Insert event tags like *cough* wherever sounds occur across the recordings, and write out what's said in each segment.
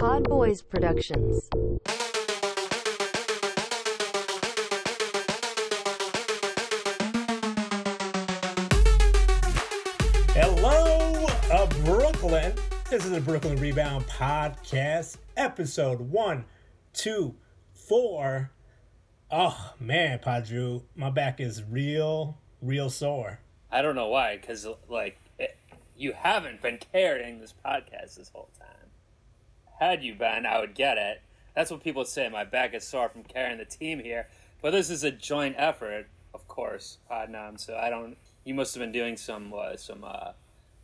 Pod Boys Productions. Hello, uh, Brooklyn. This is the Brooklyn Rebound Podcast, episode one, two, four. Oh man, PodDrew, my back is real, real sore. I don't know why, because like it, you haven't been carrying this podcast this whole time. Had you been, I would get it. That's what people say. My back is sore from carrying the team here, but this is a joint effort, of course, Podnam. So I don't. You must have been doing some uh, some uh,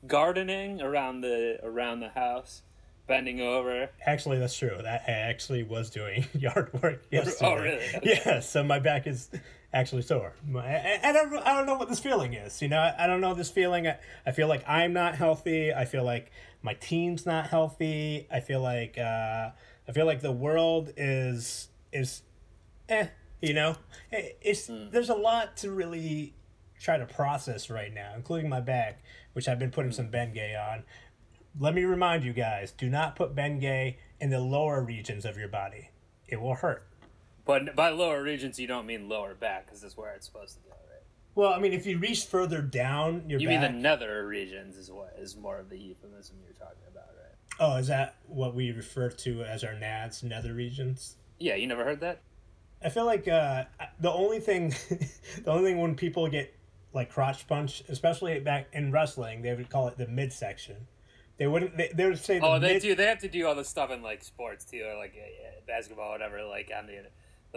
gardening around the around the house, bending over. Actually, that's true. That I actually was doing *laughs* yard work yesterday. Oh, really? Okay. *laughs* Yeah. So my back is actually sore. My, I, I don't. I don't know what this feeling is. You know, I, I don't know this feeling. I, I feel like I'm not healthy. I feel like my team's not healthy. I feel like. Uh, I feel like the world is is, eh. You know, It- it's there's a lot to really try to process right now, including my back, which I've been putting some Bengay on. Let me remind you guys: do not put Bengay in the lower regions of your body. It will hurt. But by lower regions, you don't mean lower back, because that's where it's supposed to go, right? Well, I mean, if you reach further down your You back. mean the nether regions is what is more of the euphemism you're talking about, right? oh, is that what we refer to as our nads, nether regions? Yeah, you never heard that? I feel like uh, the only thing, *laughs* the only thing when people get like crotch punch, especially back in wrestling, they would call it the midsection. They wouldn't. They, they would say. The Oh, they mid- do. They have to do all this stuff in like sports too, or like uh, uh, basketball, whatever. Like on the,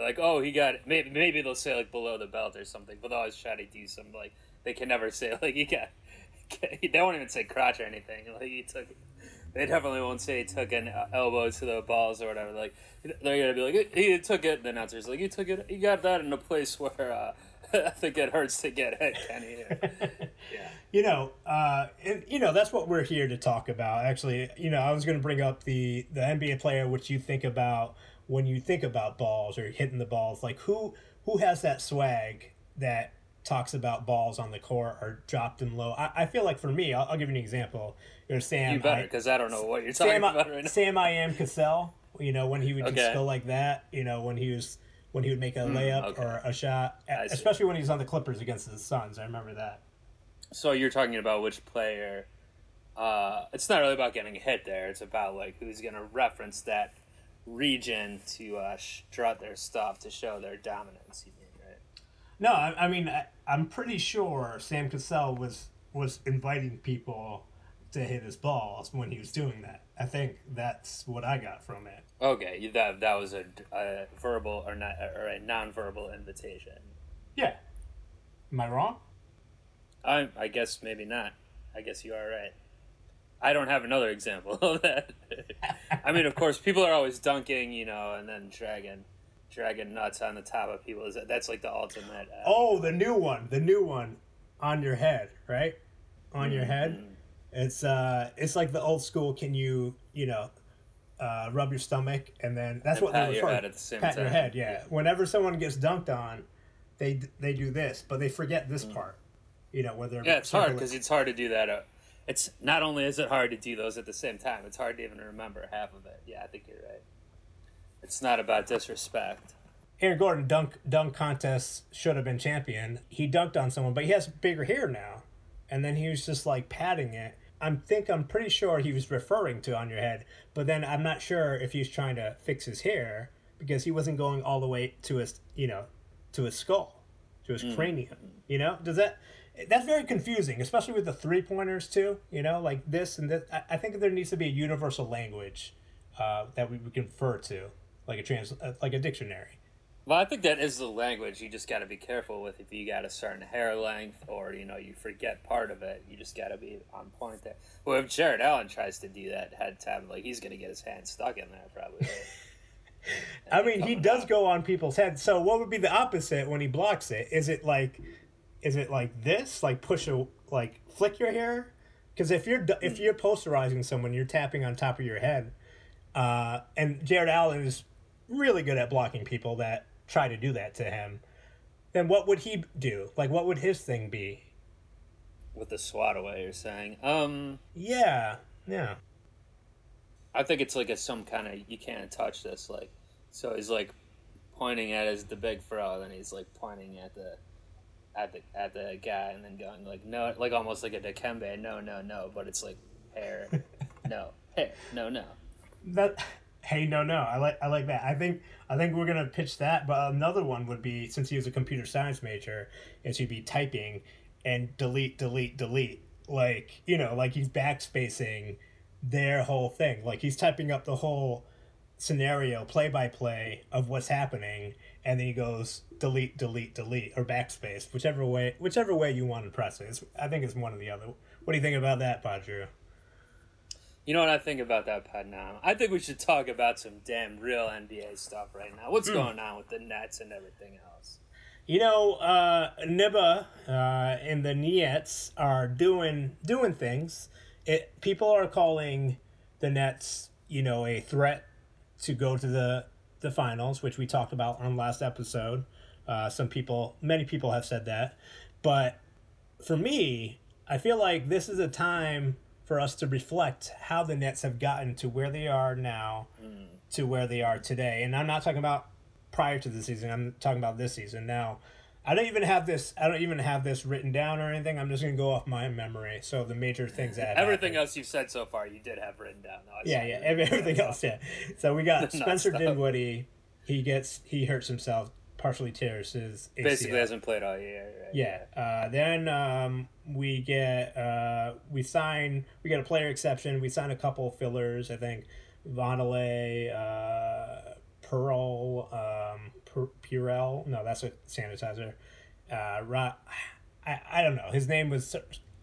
they're like, oh, he got maybe maybe they'll say like below the belt or something, but they'll always try to do some like they can never say *laughs* like he got. *laughs* They won't even say crotch or anything. Like he took. They definitely won't say he took an uh, elbow to the balls or whatever. Like they're gonna be like he took it. The announcer's like he took it. He got that in a place where uh, *laughs* I think it hurts to get hit, Kenny. yeah. you know, uh, and, you know that's what we're here to talk about. Actually, you know, I was going to bring up the the NBA player, which you think about when you think about balls or hitting the balls. Like who who has that swag that talks about balls on the court or dropped them low? I, I feel like for me, I'll, I'll give you an example. There's Sam. You better because I don't know what you're talking Sam, about right now. Sam I am Cassell. You know when he would just go like that. You know when he was when he would make a layup okay. or a shot, especially when he was on the Clippers against the Suns. I remember that. So you're talking about which player? Uh, it's not really about getting hit there. It's about like who's going to reference that region to uh, strut their stuff to show their dominance. You mean, right? No, I, I mean I, I'm pretty sure Sam Cassell was was inviting people to hit his balls when he was doing that. I think that's what I got from it. Okay, that that was a, a verbal or not or a non-verbal invitation. Yeah. Am I wrong? I I guess maybe not. I guess you are right. I don't have another example of that. *laughs* I mean, of course, people are always dunking, you know, and then dragging, dragging nuts on the top of people. Is that- That's like the ultimate. Uh, Oh, the new one, the new one on your head, right? On your head. Mm-hmm. It's uh, it's like the old school. Can you, you know, uh, rub your stomach and then that's And what pat they your refer. head at the same pat your time. head, yeah. Whenever someone gets dunked on, they they do this, but they forget this part. You know, whether. Yeah, it's hard because it's hard to do that. It's not only is it hard to do those at the same time, it's hard to even remember half of it. Yeah, I think you're right. It's not about disrespect. Aaron Gordon dunk dunk contests should have been champion. He dunked on someone, but he has bigger hair now, and then he was just like patting it. I think I'm pretty sure he was referring to on your head, but then I'm not sure if he was trying to fix his hair because he wasn't going all the way to his you know to his skull, to his mm. cranium. You know, does that? That's very confusing, especially with the three pointers too. You know, like this and this. I, I think there needs to be a universal language uh, that we would confer to, like a trans, uh, like a dictionary. Well, I think that is the language you just got to be careful with. If you got a certain hair length, or you know, you forget part of it, you just got to be on point there. Well, if Jarrett Allen tries to do that head tap, like he's gonna get his hand stuck in there probably. *laughs* I mean, he does out. go on people's heads. So, what would be the opposite when he blocks it? Is it like, is it like this, like push a, like flick your hair? Because if you're if you're posterizing someone, you're tapping on top of your head. Uh, and Jarrett Allen is really good at blocking people that try to do that to him. Then what would he do? Like, what would his thing be? with the swat away, you're saying. Um, Yeah, yeah. I think it's like a some kind of you can't touch this. Like, so he's like pointing at his the big fro, then he's like pointing at the at the at the guy, and then going like no, like almost like a Dikembe, no, no, no, but it's like hair, no, *laughs* hair, no, no. That hey no no I like I like that. I think I think we're gonna pitch that. But another one would be since he was a computer science major, is he'd be typing and delete delete delete like you know like he's backspacing their whole thing like he's typing up the whole scenario play by play of what's happening and then he goes delete delete delete or backspace whichever way whichever way you want to press it it's, i think it's one or the other what do you think about that Padre? You know what I think about that, Pat? Now I think we should talk about some damn real NBA stuff right now. What's going on with the Nets and everything else? You know, uh, Nibba uh, and the Nets are doing doing things. It people are calling the Nets, you know, a threat to go to the the finals, which we talked about on last episode. Uh, some people, many people have said that, but for me, I feel like this is a time for us to reflect how the Nets have gotten to where they are now, mm. to where they are today. And I'm not talking about prior to the season. I'm talking about this season now. I don't even have this. I don't even have this written down or anything. I'm just gonna go off my memory. So the major things that everything happened. else you've said so far, you did have written down. No, yeah, yeah, everything else. Yeah. So we got *laughs* Spencer Dinwiddie. He gets he hurts himself, partially tears his ACL. Basically, hasn't played all year. Right? Yeah. Uh, then um, we get uh, we sign we get a player exception. We sign a couple fillers. I think Vonleh, uh, Pearl. Um, Purell. No, that's a sanitizer. Uh, Ra- I, I don't know. His name was.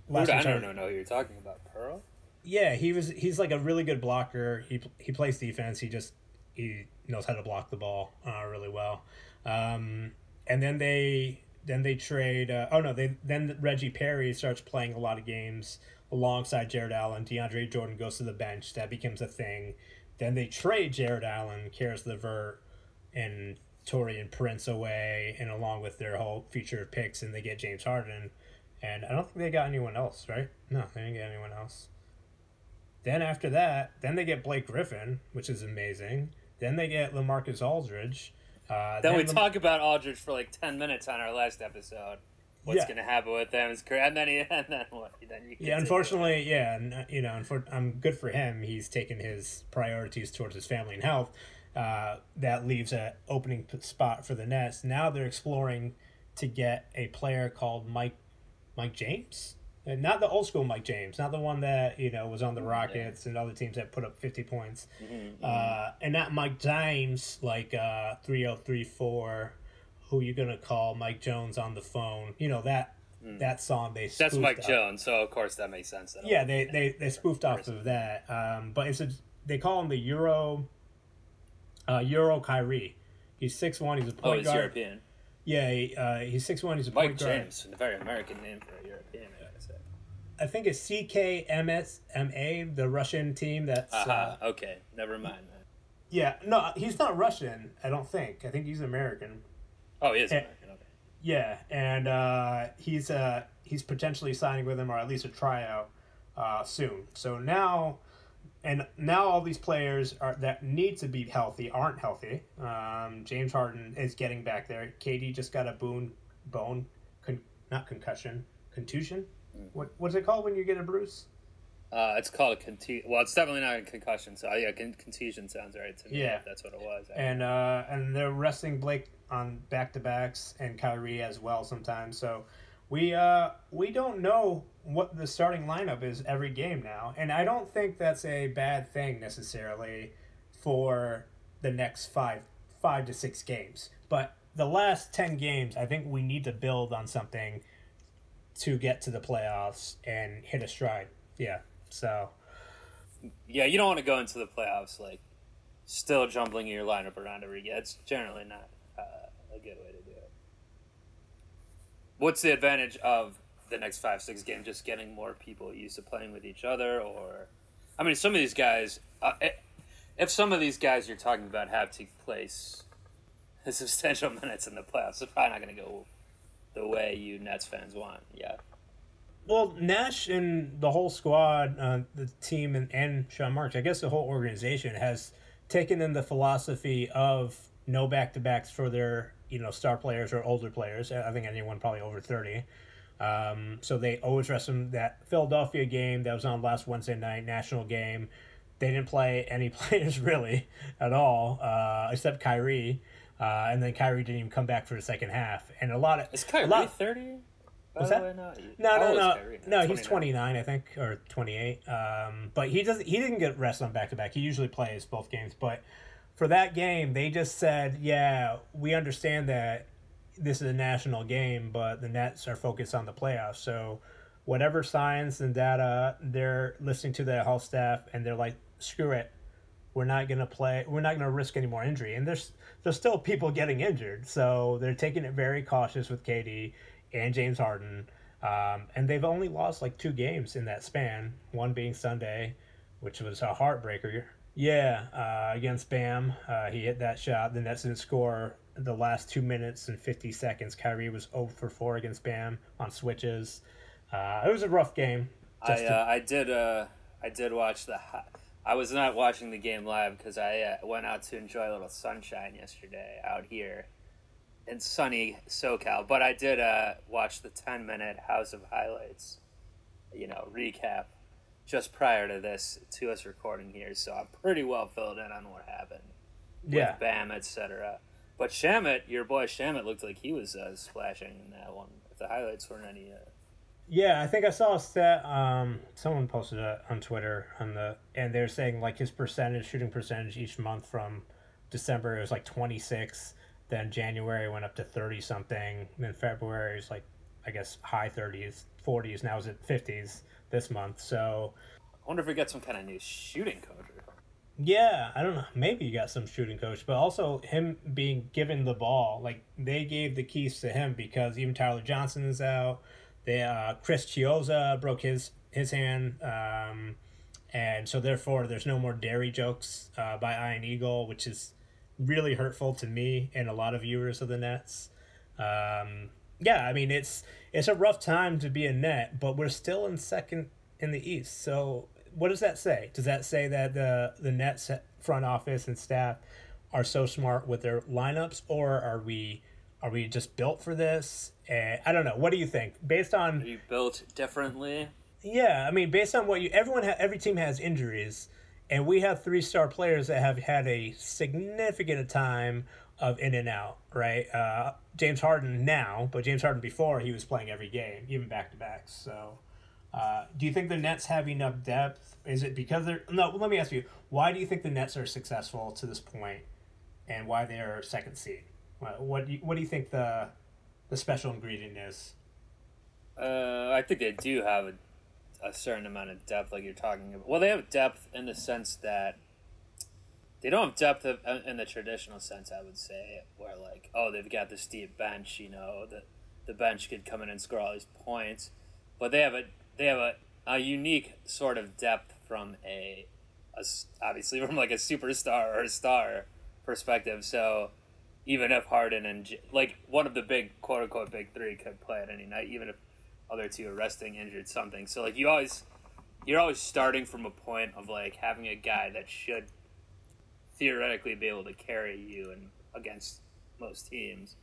Last I don't know who you're talking about. Pearl. Yeah, he was. He's like a really good blocker. He he plays defense. He just he knows how to block the ball uh, really well. Um, and then they then they trade. Uh, oh no, they then Reggie Perry starts playing a lot of games alongside Jarrett Allen. DeAndre Jordan goes to the bench. That becomes a thing. Then they trade Jarrett Allen, Caris LeVert, and Taurean Prince away, and along with their whole future picks, and they get James Harden. And I don't think they got anyone else, right? No, they didn't get anyone else. Then after that, then they get Blake Griffin, which is amazing. Then they get LaMarcus Aldridge. Uh, then, then we Lam- talk about Aldridge for like ten minutes on our last episode. What's yeah. going to happen with them is and then he, *laughs* and then what? Then you yeah, unfortunately, yeah, and, you know, I'm good for him. He's taken his priorities towards his family and health. Uh, that leaves an opening spot for the Nets. Now they're exploring to get a player called Mike Mike James. And not the old school Mike James, not the one that you know was on the Rockets yeah. and other teams that put up fifty points, mm-hmm, uh, and not Mike James like uh, three oh three four, who you're gonna call Mike Jones on the phone. You know that mm. that song they that's Mike Jones, so of course that makes sense. Yeah, they, they they spoofed off of that, um, but it's a, they call him the Euro uh, Euro Kyrie. He's six one. He's a point oh, he's guard. European. Yeah, he, uh, he's six one. He's a Mike point James, guard. a very American name for a European. I think it's CSKA, the Russian team. That's uh-huh. uh, okay. Never mind. Yeah, no, he's not Russian. I don't think. I think he's American. Oh, he is and, American. Okay. Yeah, and uh, he's uh, he's potentially signing with him, or at least a tryout uh, soon. So now and now all these players are that need to be healthy aren't healthy. Um, James Harden is getting back there. KD just got a bone bone, con, not concussion, contusion. Mm. What what's it called when you get a bruise? Uh, it's called a contusion. Well, it's definitely not a concussion. So yeah, con- contusion sounds right to me. Yeah, that's what it was. And uh, and they're resting Blake on back to backs and Kyrie as well sometimes. So we uh we don't know what the starting lineup is every game now, and I don't think that's a bad thing necessarily for the next five five to six games. But the last ten games, I think we need to build on something to get to the playoffs and hit a stride. Yeah. So. Yeah, you don't want to go into the playoffs like still jumbling your lineup around every game. It's generally not uh, a good way to do it. What's the advantage of the next five six games, just getting more people used to playing with each other, or I mean, some of these guys, uh, eh, if some of these guys you're talking about have to place *laughs* substantial minutes in the playoffs, it's probably not going to go the way you Nets fans want. Yeah. Well, Nash and the whole squad, uh, the team, and, and Sean Marks, I guess the whole organization has taken in the philosophy of no back to backs for their you know star players or older players. I think anyone probably over thirty. Um, so they always rest them. That Philadelphia game that was on last Wednesday night, national game, they didn't play any *laughs* players really at all, uh, except Kyrie. Uh, and then Kyrie didn't even come back for the second half. And a lot of Is Kyrie a lot, thirty? What's that? No, no, no, is no, Kyrie? no. He's 29. twenty nine, I think, or twenty eight. Um, but he doesn't. He didn't get rest on back to back. He usually plays both games. But for that game, they just said, "Yeah, we understand that this is a national game, but the Nets are focused on the playoffs. So whatever science and data they're listening to the health staff, and they're like, screw it." We're not gonna play. We're not gonna risk any more injury, and there's there's still people getting injured, so they're taking it very cautious with KD and James Harden. Um, and they've only lost like two games in that span, one being Sunday, which was a heartbreaker. Yeah, uh, against Bam. Uh, he hit that shot. The Nets didn't score the last two minutes and 50 seconds. Kyrie was 0 for 4 against Bam on switches. Uh, it was a rough game. I to- uh, I did uh I did watch the. I was not watching the game live because I uh, went out to enjoy a little sunshine yesterday out here in sunny SoCal. But I did uh, watch the ten minute House of Highlights, you know, recap just prior to this to us recording here. So I'm pretty well filled in on what happened yeah. with Bam, etc. But Shamet, your boy Shamet, looked like he was uh, splashing in that one. If the highlights weren't any. Uh, Yeah, I think I saw a stat. Um, someone posted it on Twitter on the, and they're saying like his percentage, shooting percentage each month from December it was like twenty six. Then January went up to thirty something. Then February is like, I guess high thirties, forties. Now is at fifties this month. So I wonder if we got some kind of new shooting coach. Yeah, I don't know. Maybe you got some shooting coach, but also him being given the ball. Like they gave the keys to him because even Tyler Johnson is out. They uh, Chris Chiozza broke his his hand, um, and so therefore there's no more dairy jokes uh, by Ian Eagle, which is really hurtful to me and a lot of viewers of the Nets. Um, yeah, I mean it's it's a rough time to be a net, but we're still in second in the East. So what does that say? Does that say that the the Nets front office and staff are so smart with their lineups, or are we are we just built for this? And I don't know. What do you think? Based on Are you built differently? yeah, I mean, based on what you, everyone, ha, every team has injuries, and we have three star players that have had a significant time of in and out, right? Uh, James Harden now, but James Harden before he was playing every game, even back to backs. So, uh, do you think the Nets have enough depth? Is it because they're no? Let me ask you, why do you think the Nets are successful to this point, and why they are second seed? What what do you, what do you think the the special ingredient is? Uh, I think they do have a, a certain amount of depth, like you're talking about. Well, they have depth in the sense that they don't have depth of, uh, in the traditional sense. I would say, where like, oh, they've got this deep bench. You know, the the bench could come in and score all these points, but they have a they have a, a unique sort of depth from a, a obviously *laughs* from like a superstar or a star perspective. So even if Harden and like one of the big quote unquote big three could play at any night, even if other two are resting, injured, something. So like you always you're always starting from a point of like having a guy that should theoretically be able to carry you and against most teams.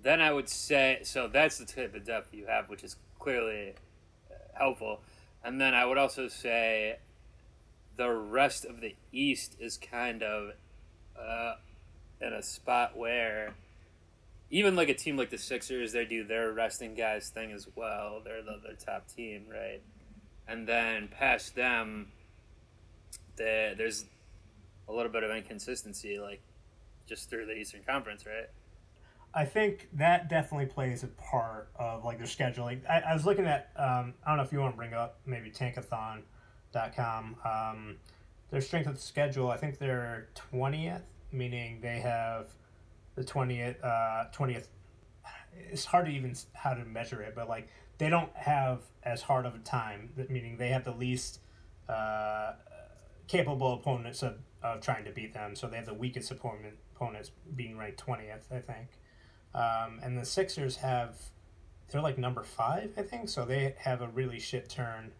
Then I would say so that's the type of depth you have, which is clearly helpful. And then I would also say the rest of the East is kind of uh, in a spot where even like a team like the Sixers, they do their resting guys thing as well. They're the, top team, right? And then past them, the, there's a little bit of inconsistency, like just through the Eastern Conference, right? I think that definitely plays a part of like their scheduling. I, I was looking at um, I don't know if you want to bring up maybe tankathon.com. Um, their strength of schedule, I think they're twentieth, meaning they have the twentieth uh, twentieth. It's hard to even how to measure it, but like they don't have as hard of a time. Meaning they have the least uh, capable opponents of, of trying to beat them. So they have the weakest opponent opponents being ranked twentieth, I think. Um, and the Sixers have they're like number five, I think. So they have a really shit turn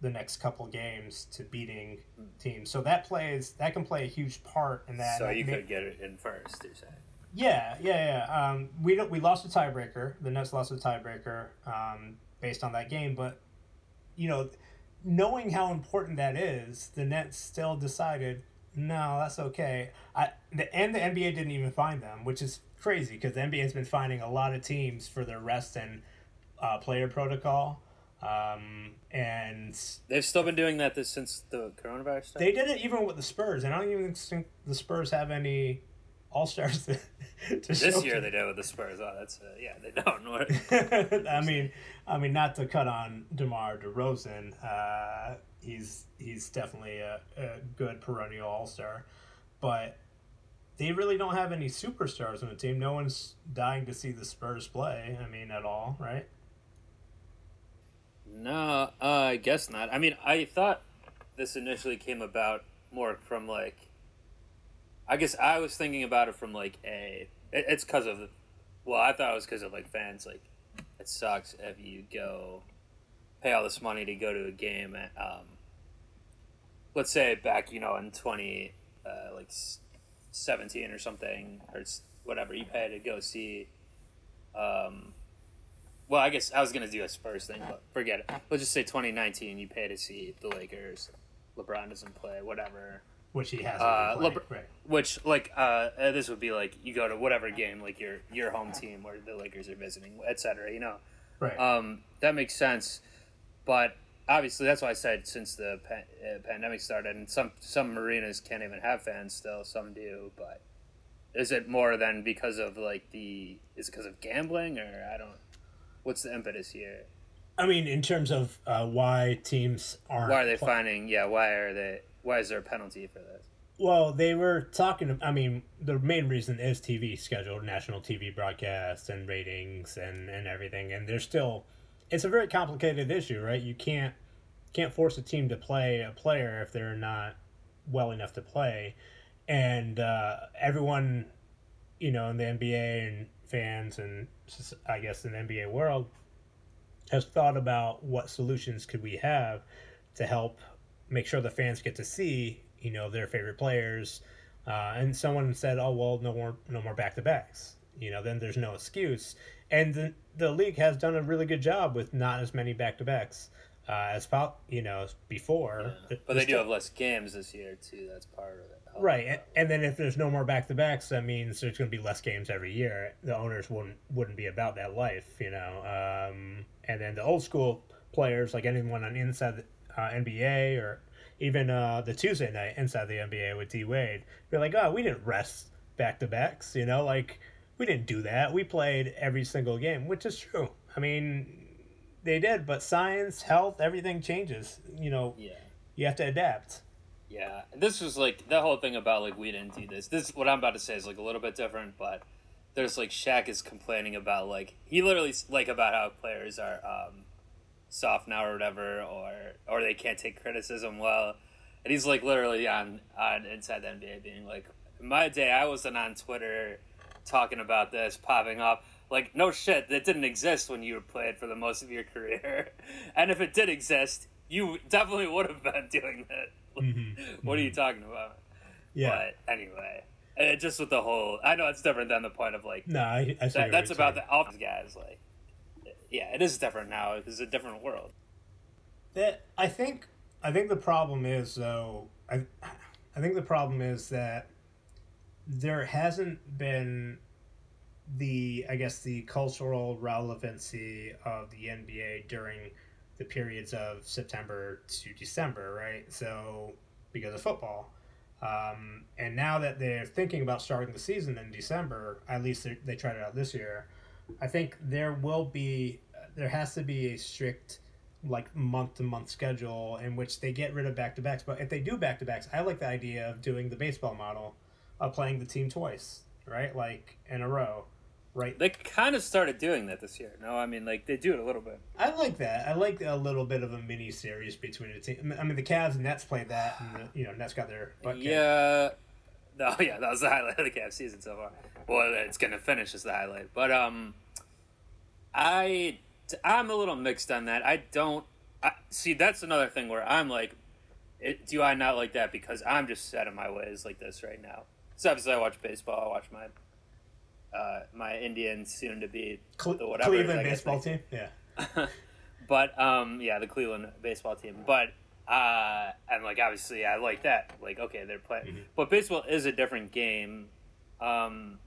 the next couple games to beating teams. So that plays that can play a huge part in that. So you could get it in first, you're saying. yeah, yeah, yeah. Um, we don't. We lost a tiebreaker. The Nets lost a tiebreaker um, based on that game. But you know, knowing how important that is, the Nets still decided, no, that's okay. I the, and the NBA didn't even find them, which is crazy because the NBA has been finding a lot of teams for their rest and uh, player protocol. Um, and They've still been doing that this since the coronavirus started. they did it even with the Spurs. And I don't even think the Spurs have any All Stars *laughs* to, to this year for they did with the Spurs. Oh, that's uh, yeah, they don't. *laughs* *laughs* I mean, I mean, not to cut on Demar Derozan. Uh, he's he's definitely a, a good perennial All Star, but they really don't have any superstars on the team. No one's dying to see the Spurs play. I mean, at all, right? No, uh, I guess not. I mean, I thought this initially came about more from like. I guess I was thinking about it from like a. It, it's because of, well, I thought it was because of like fans. Like, it sucks if you go, pay all this money to go to a game at, um. Let's say back, you know, in twenty, uh, like s- seventeen or something, or whatever you pay to go see. Um, well, I guess I was gonna do a Spurs thing, but forget it. Let's just say 2019. You pay to see the Lakers. LeBron doesn't play, whatever. Which he hasn't. Uh, been Lebr- right? Which, like, uh, this would be like you go to whatever game, like your your home team or the Lakers are visiting, etc. You know, Right. um, that makes sense. But obviously, that's why I said since the pa- uh, pandemic started, and some some arenas can't even have fans still. Some do, but is it more than because of like the? Is it because of gambling or I don't? What's the impetus here? I mean, in terms of uh, why teams aren't. Why are they pl- finding? Yeah, why are they? Why is there a penalty for this? Well, they were talking. I mean, the main reason is TV scheduled national TV broadcasts, and ratings, and and everything. And they're still, it's a very complicated issue, right? You can't can't force a team to play a player if they're not well enough to play, and uh, everyone, you know, in the NBA and fans and I guess in the NBA world has thought about what solutions could we have to help make sure the fans get to see you know their favorite players. Uh, and someone said oh well no more no more back to backs you know then there's no excuse and the, the league has done a really good job with not as many back to backs uh, as po- you know before But they do have less games this year too. That's part of it. Right, and, and then if there's no more back to backs, that means there's going to be less games every year. The owners wouldn't wouldn't be about that life, you know. Um, and then the old school players, like anyone on inside the uh, NBA or even uh, the Tuesday night inside the NBA with D Wade, be like, oh, we didn't rest back to backs, you know, like we didn't do that. We played every single game, which is true. I mean, they did, but science, health, everything changes. You know, Yeah. you have to adapt. Yeah, this was like the whole thing about like we didn't do this. This what I'm about to say is like a little bit different, but there's like Shaq is complaining about like he literally like about how players are um, soft now or whatever, or or they can't take criticism well, and he's like literally on on inside the NBA being like, in my day I wasn't on Twitter talking about this popping up. Like no shit, that didn't exist when you were playing for the most of your career, *laughs* and if it did exist, you definitely would have been doing that. *laughs* What are you talking about? Yeah. But anyway, uh, just with the whole, I know it's different than the point of like No, I, I that, that's about saying. the office guys. Like, yeah, it is different now. It's a different world. That I think I think the problem is though I I think the problem is that there hasn't been the I guess the cultural relevancy of the NBA during the periods of September to December, right? So because of football. Um, and now that they're thinking about starting the season in December, at least they, tried it out this year. I think there will be, there has to be a strict, like month to month schedule in which they get rid of back to backs. But if they do back to backs, I like the idea of doing the baseball model of playing the team twice, right? Like in a row, right? They kind of started doing that this year. No, I mean like they do it a little bit. I like that. I like a little bit of a mini series between the team. I mean, the Cavs and Nets played that, and the, you know, Nets got their butt kicked. Yeah. No, *laughs* yeah, that was the highlight of the Cavs season so far. Well, it's gonna finish as the highlight, but um, I I'm a little mixed on that. I don't I, see. That's another thing where I'm like, it, do I not like that because I'm just set in my ways like this right now. So obviously, I watch baseball. I watch my uh, my Indian soon to be Cle- the whatever Cleveland baseball team. *laughs* Yeah. but um, yeah, the Cleveland baseball team. But uh, and like obviously, I like that. Like okay, they're playing, Mhm. but baseball is a different game. Um,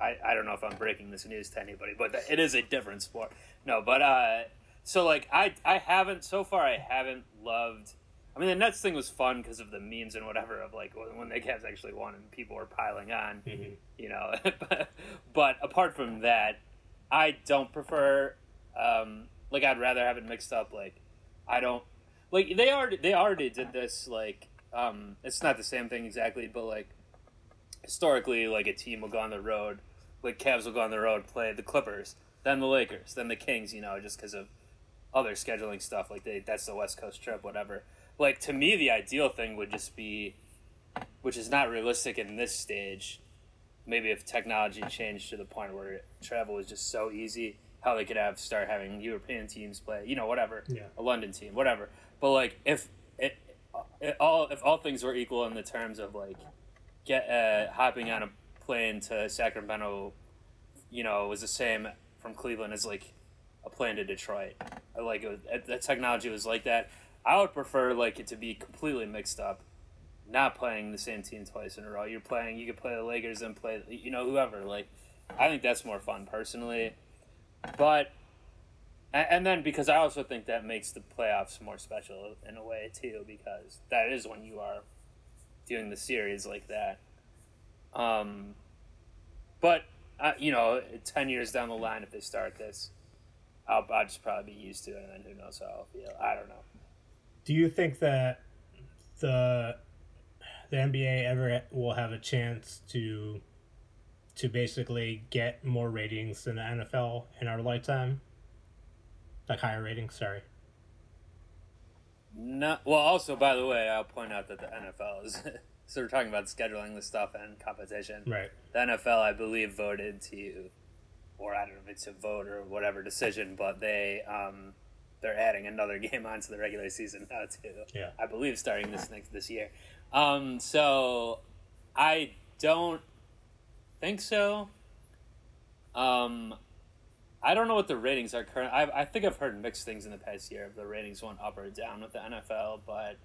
I I don't know if I'm breaking this news to anybody, but it is a different sport. No, but uh, so like I I haven't so far. I haven't loved. I mean, the Nets thing was fun because of the memes and whatever of like when, the Cavs actually won and people were piling on Mhm. you know. *laughs* but apart from that, I don't prefer. Um, like I'd rather have it mixed up. Like I don't like they already they already did this. Like um, it's not the same thing exactly, but like historically, like a team will go on the road. Like Cavs will go on the road, play the Clippers, then the Lakers, then the Kings. You know, just because of other scheduling stuff. Like they that's the West Coast trip, whatever. Like to me, the ideal thing would just be, which is not realistic in this stage, maybe if technology changed to the point where travel was just so easy, how they could have start having European teams play, you know, whatever, Yeah. a London team, whatever. But like if it, it all if all things were equal in the terms of like get uh, hopping on a plane to Sacramento, you know, was the same from Cleveland as like a plane to Detroit. Like it was, the technology was like that. I would prefer like it to be completely mixed up not playing the same team twice in a row. You're playing, you could play the Lakers and play, you know, whoever. Like, I think that's more fun personally. But, and then because I also think that makes the playoffs more special in a way too, because that is when you are doing the series like that. Um, but, uh, you know, 10 years down the line, if they start this, I'll, I'll just probably be used to it, and then who knows how I'll feel. I don't know. Do you think that the the NBA ever will have a chance to to basically get more ratings than the NFL in our lifetime? Like higher ratings, sorry. No, well, also by the way, I'll point out that the NFL is. *laughs* so we're talking about scheduling the stuff and competition. Right. The NFL, I believe, voted to, or I don't know if it's a vote or whatever decision, but they um, they're adding another *laughs* game onto the regular season now too. Yeah. I believe starting this next this year. Um, so I don't think so. Um, I don't know what the ratings are current. I, I think I've heard mixed things in the past year. If the ratings went up or down with the NFL, but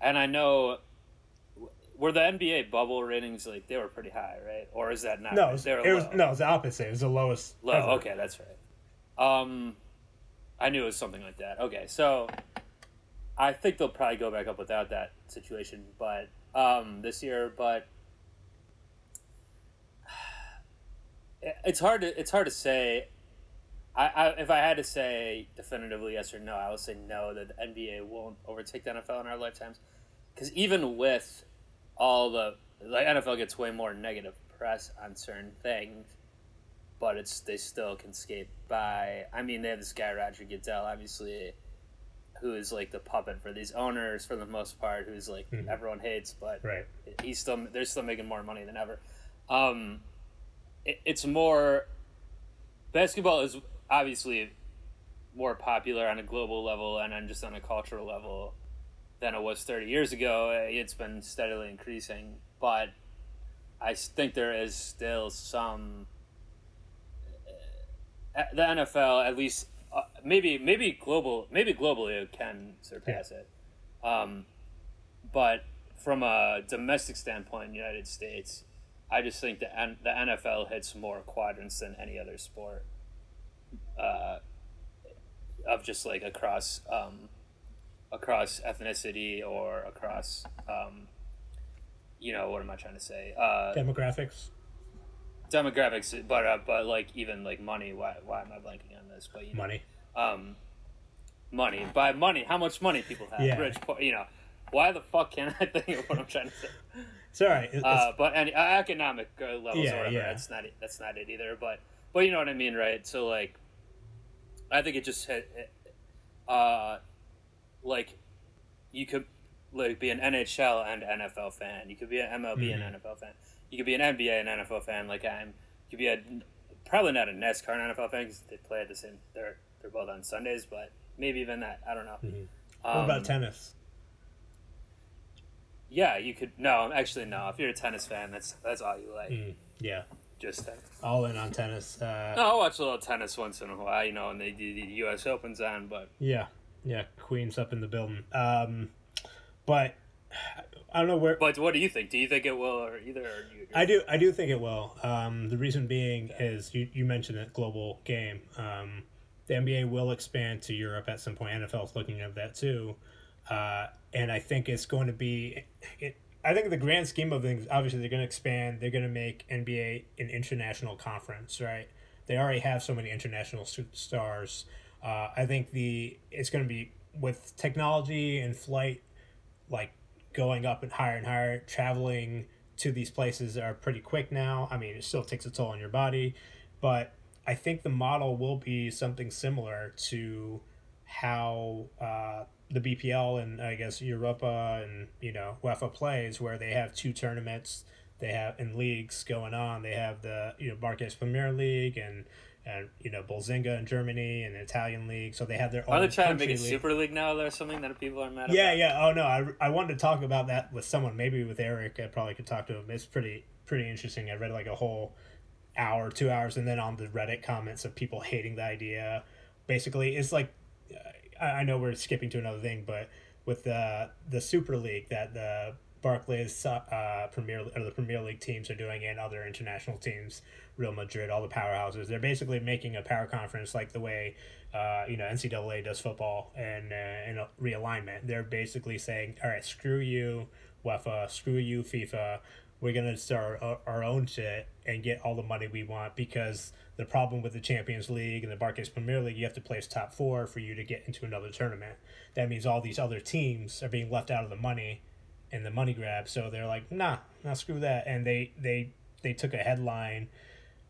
and I know were the NBA bubble ratings like they were pretty high, right? Or is that not? No, it right? was, it was no, it was the opposite. It was the lowest. Low. ever. Okay, that's right. Um, I knew it was something like that. Okay, so I think they'll probably go back up without that situation, but um, this year, but *sighs* it's hard to it's hard to say. I, I if I had to say definitively yes or no, I would say no that the NBA won't overtake the NFL in our lifetimes, because even with all the like NFL gets way more negative press on certain things but it's they still can skate by. I mean, they have this guy Roger Goodell, obviously, who is like the puppet for these owners for the most part, who's like Mhm. everyone hates, but Right. he's still they're still making more money than ever. Um, it, it's more basketball is obviously more popular on a global level and on just on a cultural level than it was 30 years ago. It's been steadily increasing, but I think there is still some the NFL at least uh, maybe maybe global maybe globally it can surpass it. Um, but from a domestic standpoint, in the United States, I just think the N- the NFL hits more quadrants than any other sport. Uh, of just like across um, across ethnicity or across um, you know what am I trying to say? Uh, Demographics. Demographics, but uh, but like even like money. Why why am I blanking on this? But you know, Money. um, money by money. How much money people have? Yeah. Rich, poor, you know. Why the fuck can't I *laughs* think of what I'm trying to say? It's all right. It's, Uh, but any uh, economic uh, levels Yeah, or whatever. yeah. That's not it, that's not it either. But but you know what I mean, right? So like, I think it just hit. it- Uh, like, you could like be an NHL and NFL fan. You could be an MLB Mhm. and NFL fan. You could be an NBA and NFL fan, like I'm. You could be a probably not a NASCAR and NFL fan because they play at the same. They're they're both on Sundays, but maybe even that. I don't know. what Um, about tennis? Yeah, you could. No, actually, no. If you're a tennis fan, that's that's all you like. Mm, yeah, Just tennis. all in on tennis. Uh, No, I'll watch a little tennis once in a while, you know, and they do the U.S. Opens on. But Yeah, yeah, Queen's up in the building. Um, but I don't know where. but what do you think? Do you think it will, or either? Or do? I do, I do think it will. Um, the reason being is you, you mentioned it, global game. Um, the NBA will expand to Europe at some point. NFL is looking at that too, uh, and I think it's going to be. It, I think the grand scheme of things, obviously, they're going to expand. They're going to make NBA an international conference, right? They already have so many international stars. Uh, I think the it's going to be with technology and flight like going up and higher and higher, traveling to these places are pretty quick now. I mean, it still takes a toll on your body, but I think the model will be something similar to how uh, the BPL and I guess Europa and you know UEFA plays, where they have two tournaments. They have in leagues going on. They have the you know Barclays Premier League and and you know Bundesliga in Germany and the Italian league. So they have their own. Are they trying to make a league. Super League now? There's something that people are mad Yeah, about. yeah. Oh no, I, I wanted to talk about that with someone, maybe with Eric. I probably could talk to him. It's pretty pretty interesting. I read like a whole hour, two hours, and then on the Reddit comments of people hating the idea. Basically, it's like I, I know we're skipping to another thing, but with the the Super League that the Barclays uh, Premier or the Premier League teams are doing, and other international teams, Real Madrid, all the powerhouses, they're basically making a power conference like the way uh, you know NCAA does football and uh, and realignment. They're basically saying, all right, screw you, UEFA, screw you, FIFA. We're gonna start our, our own shit and get all the money we want because the problem with the Champions League and the Barclays Premier League, you have to place top four for you to get into another tournament. That means all these other teams are being left out of the money and the money grab. So they're like, nah, nah, screw that. And they they they took a headline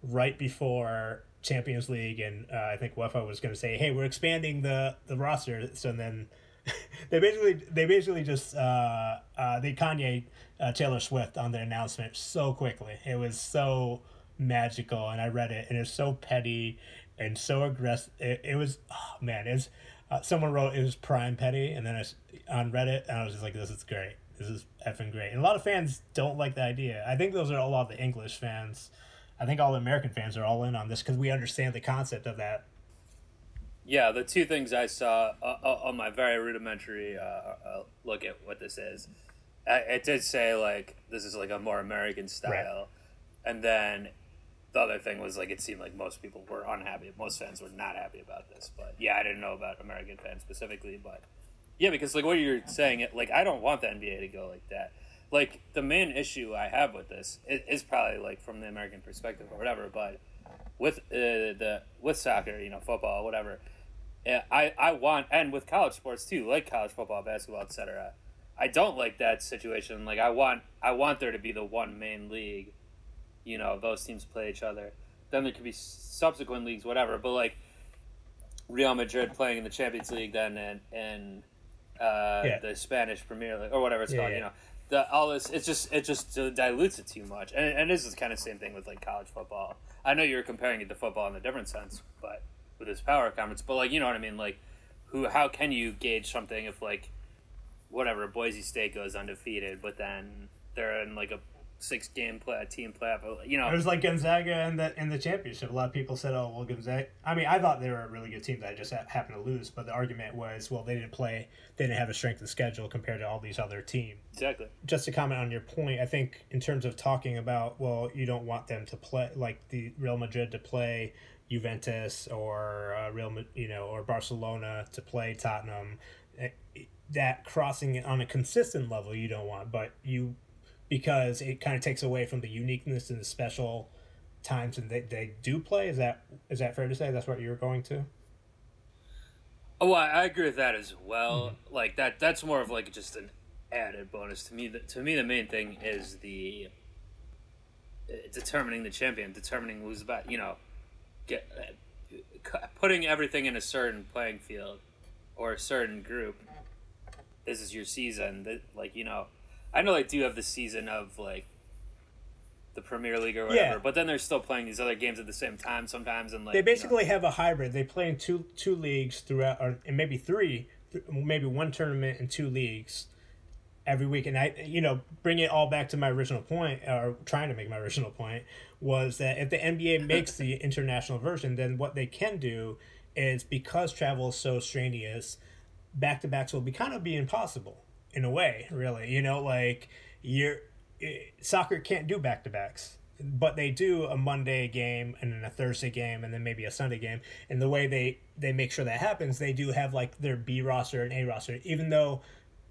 right before Champions League, and uh, I think UEFA was going to say, "Hey, we're expanding the the roster." So then *laughs* they basically they basically just uh, uh, they Kanye uh, Taylor Swift on the announcement so quickly. It was so magical, and I read it, and it's so petty and so aggressive. It, it was oh, man, it's uh, someone wrote it was prime petty, and then I, on Reddit, and I was just like, "This is great." This is effing great. And a lot of fans don't like the idea. I think those are a lot of the English fans. I think all the American fans are all in on this because we understand the concept of that. Yeah, the two things I saw uh, uh, on my very rudimentary uh, uh, look at what this is, I, it did say like this is like a more American style, and then the other thing was like it seemed like most people were unhappy. Most fans were not happy about this, but yeah, I didn't know about American fans specifically, but yeah, because like what you're saying, it like I don't want the NBA to go like that. Like the main issue I have with this is, is probably like from the American perspective or whatever, but with uh, the with soccer, you know, football, whatever. Yeah, I, I want and with college sports too, like college football, basketball, etc. I don't like that situation. Like I want I want there to be the one main league. You know, those teams play each other. Then there could be subsequent leagues, whatever. But like Real Madrid playing in the Champions League, then and and uh, Yeah. the Spanish Premier League or whatever it's Yeah, called. yeah. You know, the all this it's just it just dilutes it too much. And and this is kind of the same thing with like college football. I know you're comparing it to football in a different sense, but with this power conference, but like you know what I mean, like who how can you gauge something if like whatever Boise State goes undefeated, but then they're in like a six game play team playoff, you know. It was like Gonzaga in the in the championship. A lot of people said, "Oh, well, Gonzaga." I mean, I thought they were a really good team that just ha- happened to lose. But the argument was, well, they didn't play. They didn't have a strength of schedule compared to all these other teams. Exactly. just to comment on your point, I think in terms of talking about, well, you don't want them to play like the Real Madrid to play Juventus or uh, Real, you know, or Barcelona to play Tottenham. eh, That crossing it on a consistent level, you don't want, but you because it kind of takes away from the uniqueness and the special times and they, they do play. Is that is that fair to say? That's what you're going to. Oh, I, I agree with that as well. Like that that's more of like just an added bonus to me. The, to me, the main thing is the uh, determining the champion, determining who's about. You know, get uh, putting everything in a certain playing field or a certain group. This is your season. That like you know, I know they do have the season of like the Premier League or whatever. Yeah. But then they're still playing these other games at the same time sometimes, and like They you know. basically have a hybrid. They play in two two leagues throughout, or and maybe three, th- maybe one tournament and two leagues every week. And I, you know, bring it all back to my original point, or trying to make my *laughs* original point, was that if the NBA *laughs* makes the international version, then what they can do is because travel is so strenuous, back to backs will be kind of be impossible in a way. Really, you know, like you're eh, soccer can't do back to backs but they do a Monday game and then a Thursday game and then maybe a Sunday game. And the way they they make sure that happens, they do have like their B roster and A roster, even though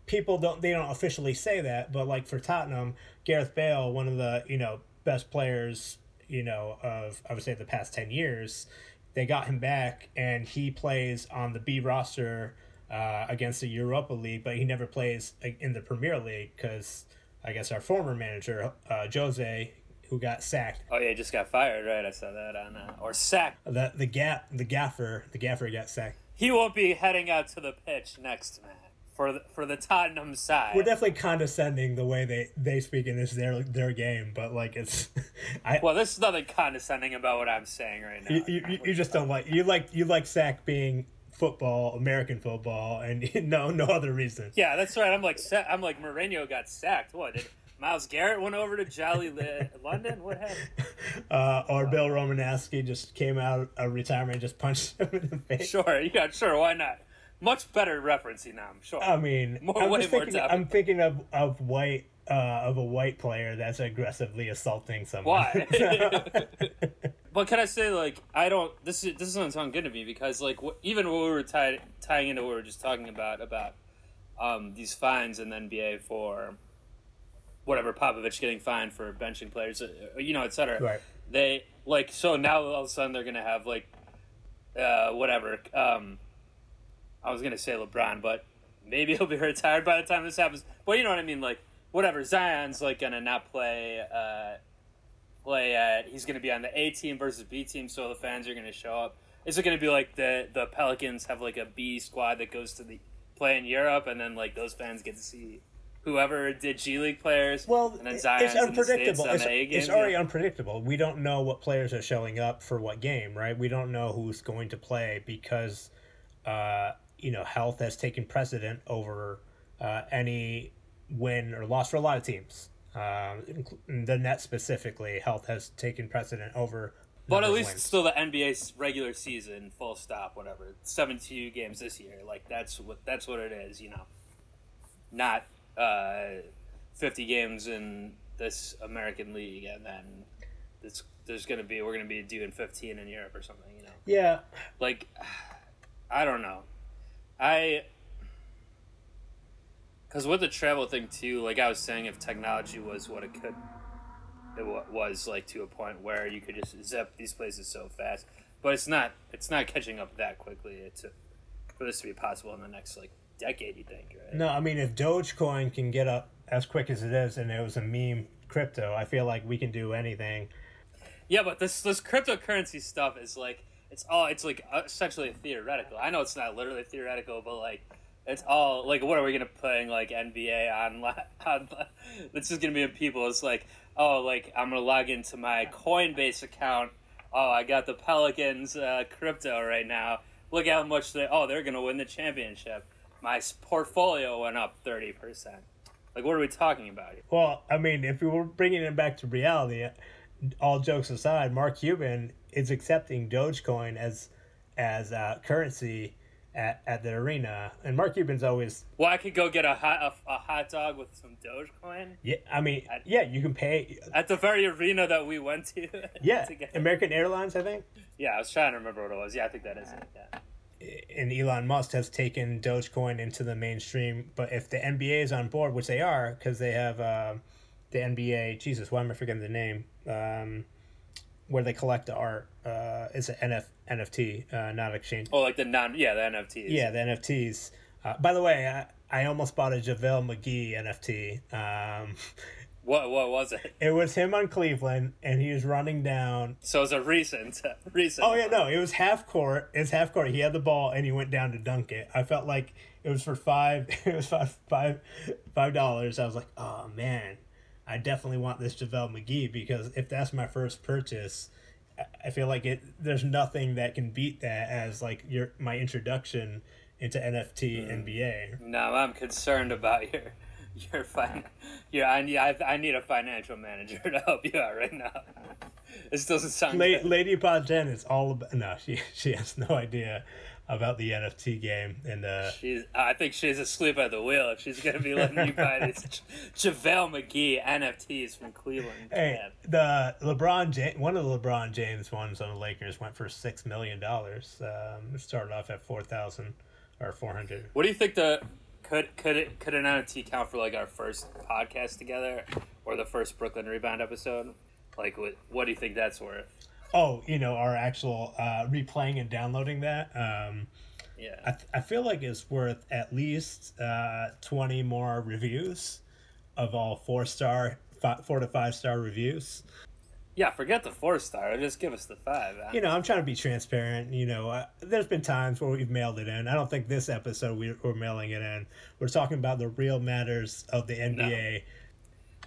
people don't they don't officially say that. But like for Tottenham, Gareth Bale, one of the you know best players you know of I would say the past ten years, they got him back and he plays on the B roster. Uh, against the Europa League, but he never plays in the Premier League because I guess our former manager, uh, Jose, who got sacked, Oh yeah, just got fired, right? I saw that on uh, or sacked. the the gap the gaffer the gaffer got sacked. He won't be heading out to the pitch next match for the, for the Tottenham side. We're definitely condescending the way they they speak in this their their game, but like it's *laughs* I well, there's nothing condescending about what I'm saying right now. you, you, you- you just don't like you like you like sack being football American football and *laughs* no no other reason. Yeah, that's right. I'm like, I'm like, Mourinho got sacked. What did Myles Garrett went over to Jolly *laughs* London? What happened? *laughs* Uh, or Bill Romanowski just came out of retirement and just punched him in the face. Sure, yeah, sure. Why not? Much better referencing now. I'm sure. I mean, More- I'm thinking. I'm thinking of of white uh, of a white player that's aggressively assaulting someone. Why? *laughs* *laughs* but can I say like I don't? This is, this doesn't sound good to me because like wh- even what we were tie, tying into what we were just talking about about um, these fines in the NBA for whatever Popovich getting fined for benching players, uh, you know, et cetera. Right. They like so now all of a sudden they're gonna have like uh, whatever. Um, I was gonna say LeBron, but maybe *laughs* he'll be retired by the time this happens. But you know what I mean, like whatever. Zion's like gonna not play. Uh, play at. He's gonna be on the A team versus B team, so the fans are gonna show up. Is it gonna be like the the Pelicans have like a B squad that goes to the play in Europe, and then like those fans get to see whoever did G League players. Well, and then it's Zion's States unpredictable. It's, it's already yeah. unpredictable. We don't know what players are showing up for what game, right? We don't know who's going to play because, uh, you know, health has taken precedent over uh, any win or loss for a lot of teams. Um, the net specifically, health has taken precedent over. But at least it's still the NBA's regular season, full stop, whatever. Seventy-two games this year, like that's what that's what it is, you know. Not uh, fifty games in this American League, and then it's, there's gonna be we're gonna be doing fifteen in Europe or something, you know. yeah, Like, *sighs* I don't know, I. Because with the travel thing too, like I was saying, if technology was what it could, it wa- was like to a point where you could just zip these places so fast. But it's not. It's not catching up that quickly. It's for this to be possible in the next like decade. You think, right? No, I mean if Dogecoin can get up as quick as it is, and it was a meme crypto, I feel like we can do anything. Yeah, but this this cryptocurrency stuff is like it's all it's like uh, essentially theoretical. I know it's not literally theoretical, but like it's all like what are we gonna playing like NBA on? on it's just gonna be in people. It's like oh like I'm gonna log into my Coinbase account. Oh, I got the Pelicans uh, crypto right now. Look how much they oh they're gonna win the championship. My portfolio went up thirty percent. Like what are we talking about here? Well, I mean, if we were bringing it back to reality, all jokes aside, Mark Cuban is accepting Dogecoin as as uh, currency at, at the arena, and Mark Cuban's always Well, I could go get a hot a, a hot dog with some Dogecoin. yeah. I mean, yeah, you can pay. at the very arena that we went to. *laughs* Yeah, together. American Airlines, I think, yeah. I was trying to remember what it was. Yeah, I think that is it. Yeah. and Elon Musk has taken Dogecoin into the mainstream. But if the NBA is on board, which they are, because they have uh, the NBA. Jesus, why am I forgetting the name? Um, where they collect the art. Uh, it's an NF, NFT, uh, not exchange. Oh, like the non. Yeah, the NFTs. Yeah, the NFTs. Uh, by the way, I, I almost bought a JaVale McGee NFT. Um, *laughs* What What was it? it was him on Cleveland, and he was running down. So it's a recent, *laughs* recent. Oh yeah, no, it was half court. It's half court. He had the ball, and he went down to dunk it. I felt like it was for five. *laughs* It was five five five dollars. I was like, oh man, I definitely want this JaVale McGee because if that's my first purchase, I- feel like it. There's nothing that can beat that as like your my introduction into NFT mm. NBA. No, I'm concerned about your your fin- your I need I, I need a financial manager to help you out right now. This doesn't sound La-. Lady Podgen is all about. No, she *laughs* she has no idea about the NFT game, and uh, She's, I think she's asleep at the wheel if she's gonna be letting you buy these J- *laughs* JaVale McGee NFTs from Cleveland. hey, the LeBron James, one of the LeBron James ones on the Lakers went for six million dollars. Um, it started off at four thousand or four hundred. What do you think the could could it could an NFT count for like our first podcast together or the first Brooklyn Rebound episode? Like what what do you think that's worth? Oh, you know, our actual uh, replaying and downloading that. Um, Yeah. I, th- I feel like it's worth at least uh, 20 more reviews of all four star, fi- four to five star reviews. Yeah, forget the four star. Just give us the five. huh? You know, I'm trying to be transparent. You know, uh, there's been times where we've mailed it in. I don't think this episode we, we're mailing it in. We're talking about the real matters of the NBA.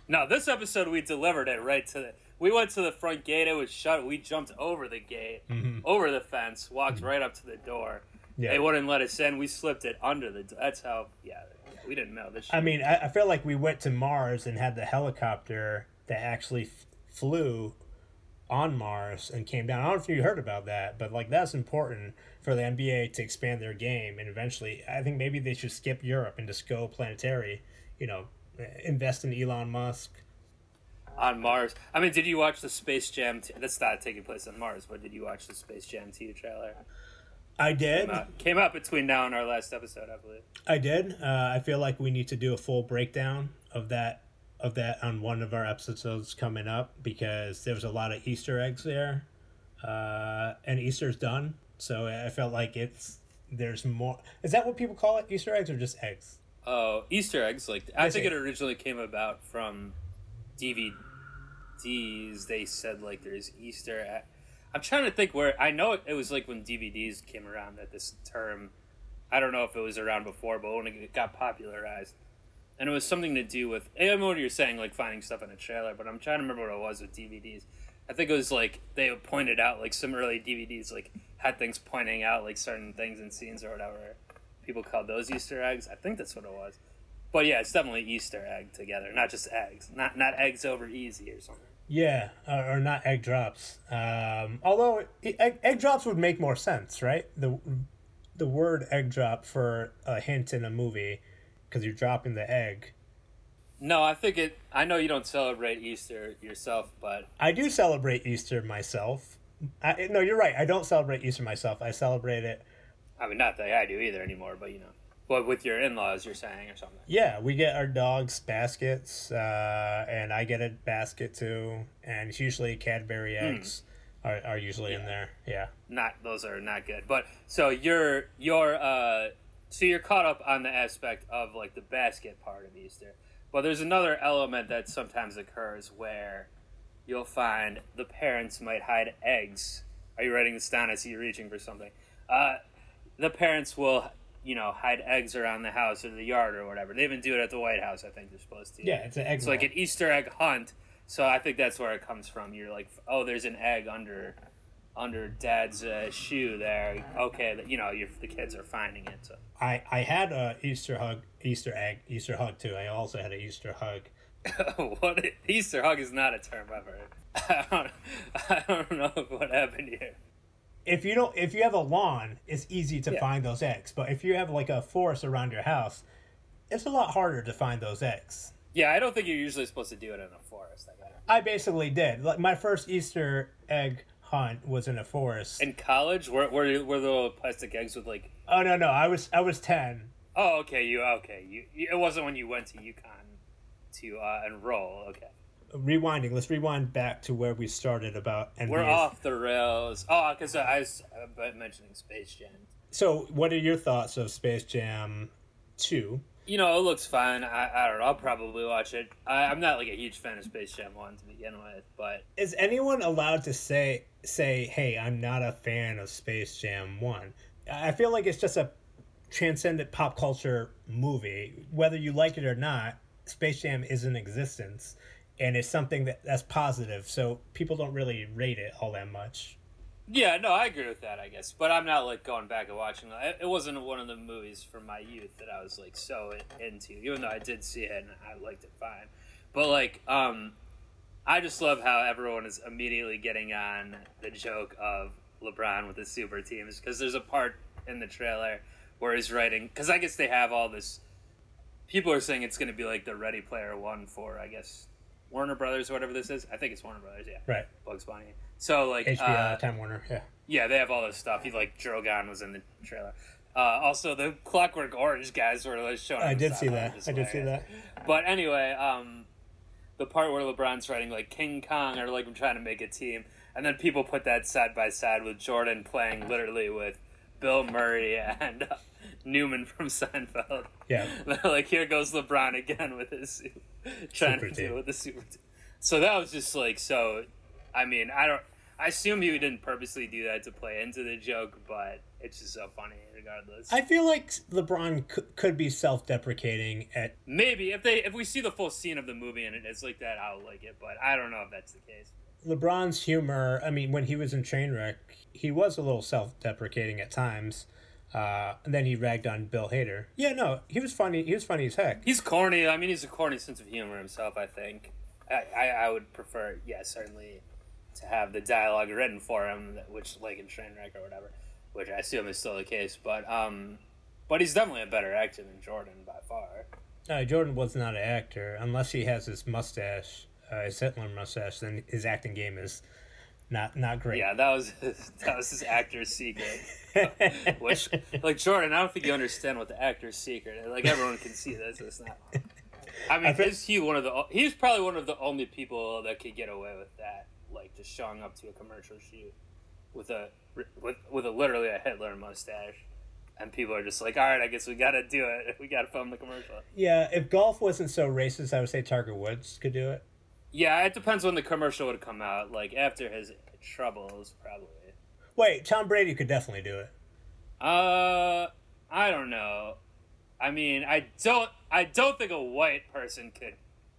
No, this episode we delivered it right to the. We went to the front gate. It was shut. We jumped over the gate, mm-hmm. over the fence, walked mm-hmm. right up to the door. Yeah. They wouldn't let us in. We slipped it under the. That's how. Yeah, we didn't know this. Shit. I mean, I, I feel like we went to Mars and had the helicopter that actually f- flew on Mars and came down. I don't know if you heard about that, but like that's important for the NBA to expand their game and eventually, I think maybe they should skip Europe and just go planetary. You know, invest in Elon Musk. On Mars. I mean, did you watch the Space Jam? T- that's not taking place on Mars, but did you watch the Space Jam 2 trailer? I did. Came out, came out between now and our last episode, I believe. I did. Uh, I feel like we need to do a full breakdown of that of that on one of our episodes coming up because there was a lot of Easter eggs there, uh, and Easter's done. So I felt like it's there's more. Is that what people call it? Easter eggs or just eggs? Oh, Easter eggs! Like I I think see. it originally came about from DVDs. They said like there's Easter. Egg. I'm trying to think where. I know it, it was like when DVDs came around that this term. I don't know if it was around before, but when it got popularized, and it was something to do with. I know what you're saying, like finding stuff in a trailer, but I'm trying to remember what it was with DVDs. I think it was like they pointed out like some early DVDs like had things pointing out like certain things and scenes or whatever. People called those Easter eggs. I think that's what it was. But yeah, it's definitely Easter egg together, not just eggs, not not eggs over easy or something. Yeah, uh, or not egg drops. Um, although egg, egg drops would make more sense, right? The the word egg drop for a hint in a movie because you're dropping the egg. No, I think it. I know you don't celebrate Easter yourself, but I do celebrate Easter myself. I, no, you're right. I don't celebrate Easter myself. I celebrate it. I mean, not that I do either anymore. But you know, but with your in-laws, you're saying or something. Yeah, we get our dogs baskets, uh, and I get a basket too. And it's usually Cadbury eggs are, are usually in there. Yeah. Not those are not good. But so you're you're uh so you're caught up on the aspect of like the basket part of Easter. But there's another element that sometimes occurs where you'll find the parents might hide eggs. Are you writing this down? I see you reaching for something. Uh, the parents will, you know, hide eggs around the house or the yard or whatever. They even do it at the White House. I think they're supposed to. Yeah, it's an egg. It's like an Easter egg hunt. So I think that's where it comes from. You're like, oh, there's an egg under under Dad's uh, shoe there. Okay, you know, the kids are finding it. So I, I had a Easter hug, Easter egg, Easter hug too. I also had an Easter hug. *laughs* what Easter hug is not a term I've heard. *laughs* I don't, I don't know *laughs* what happened here. If you don't, if you have a lawn, it's easy to Yeah. find those eggs. But if you have like a forest around your house, it's a lot harder to find those eggs. Yeah, I don't think you're usually supposed to do it in a forest. I. I basically did. Like my first Easter egg hunt was in a forest. In college, were were, were the little plastic eggs with like? oh no, no, I was I was ten. Oh, okay, you okay. You, you it wasn't when you went to UConn to uh, enroll. Okay. Rewinding. Let's rewind back to where we started about NBA. We're off the rails. Oh, because I was uh, mentioning Space Jam. So, what are your thoughts of Space Jam Two? You know, it looks fine. I, I don't know. I'll probably watch it. I, I'm not like a huge fan of Space Jam One to begin with, but Is anyone allowed to say say, "Hey, I'm not a fan of Space Jam 1?" I feel like it's just a transcendent pop culture movie. Whether you like it or not, Space Jam is in existence and it's something that that's positive. So people don't really rate it all that much. Yeah, no, I agree with that. I guess, but I'm not like going back and watching. it. Wasn't one of the movies from my youth that I was like so into. Even though I did see it and I liked it fine, but like, um, I just love how everyone is immediately getting on the joke of LeBron with the super teams because there's a part in the trailer where he's writing because I guess they have all this. People are saying it's going to be like the Ready Player One for I guess Warner Brothers or whatever this is. I think it's Warner Brothers. Yeah, Right. Bugs Bunny. So like HBO, uh, Time Warner. Yeah. yeah, they have all this stuff. He like Drogon was in the trailer. Uh, also, the Clockwork Orange guys were like showing. I did see that. I did see that. But anyway, um, the part where LeBron's writing like King Kong or like I'm trying to make a team, and then people put that side by side with Jordan playing literally with Bill Murray *laughs* and uh, Newman from *laughs* Seinfeld. Yeah. *laughs* like here goes LeBron again with his trying Super to deal with the super team. So that was just like so. I mean, I don't. I assume he didn't purposely do that to play into the joke, but it's just so funny regardless. I feel like LeBron c- could be self-deprecating at Maybe if they if we see the full scene of the movie and it's like that, I'll like it. But I don't know if that's the case. LeBron's humor. I mean, when he was in Trainwreck, he was a little self-deprecating at times. Uh, and then he ragged on Bill Hader. Yeah, no, he was funny. He was funny as heck. He's corny. I mean, he's a corny sense of humor himself. I think. I I, I would prefer, yeah, certainly, to have the dialogue written for him, which like in Trainwreck or whatever, which I assume is still the case. But um, but he's definitely a better actor than Jordan by far. Uh, Jordan was not an actor unless he has his mustache, uh, his Hitler mustache. Then his acting game is not not great. Yeah, that was his, *laughs* that was his actor's secret. *laughs* Which, like Jordan, I don't think you understand what the actor's secret. is. Like everyone can see this. It's not. I mean, I think- is he one of the? He's probably one of the only people that could get away with that. Like just showing up to a commercial shoot with a with with a literally a Hitler mustache, and people are just like, "All right, I guess we got to do it. *laughs* We got to film the commercial." yeah, if golf wasn't so racist, I would say Tiger Woods could do it. Yeah, it depends when the commercial would come out. Like after his troubles, probably. Wait, Tom Brady could definitely do it. Uh, I don't know. I mean, I don't. I don't think a white person could.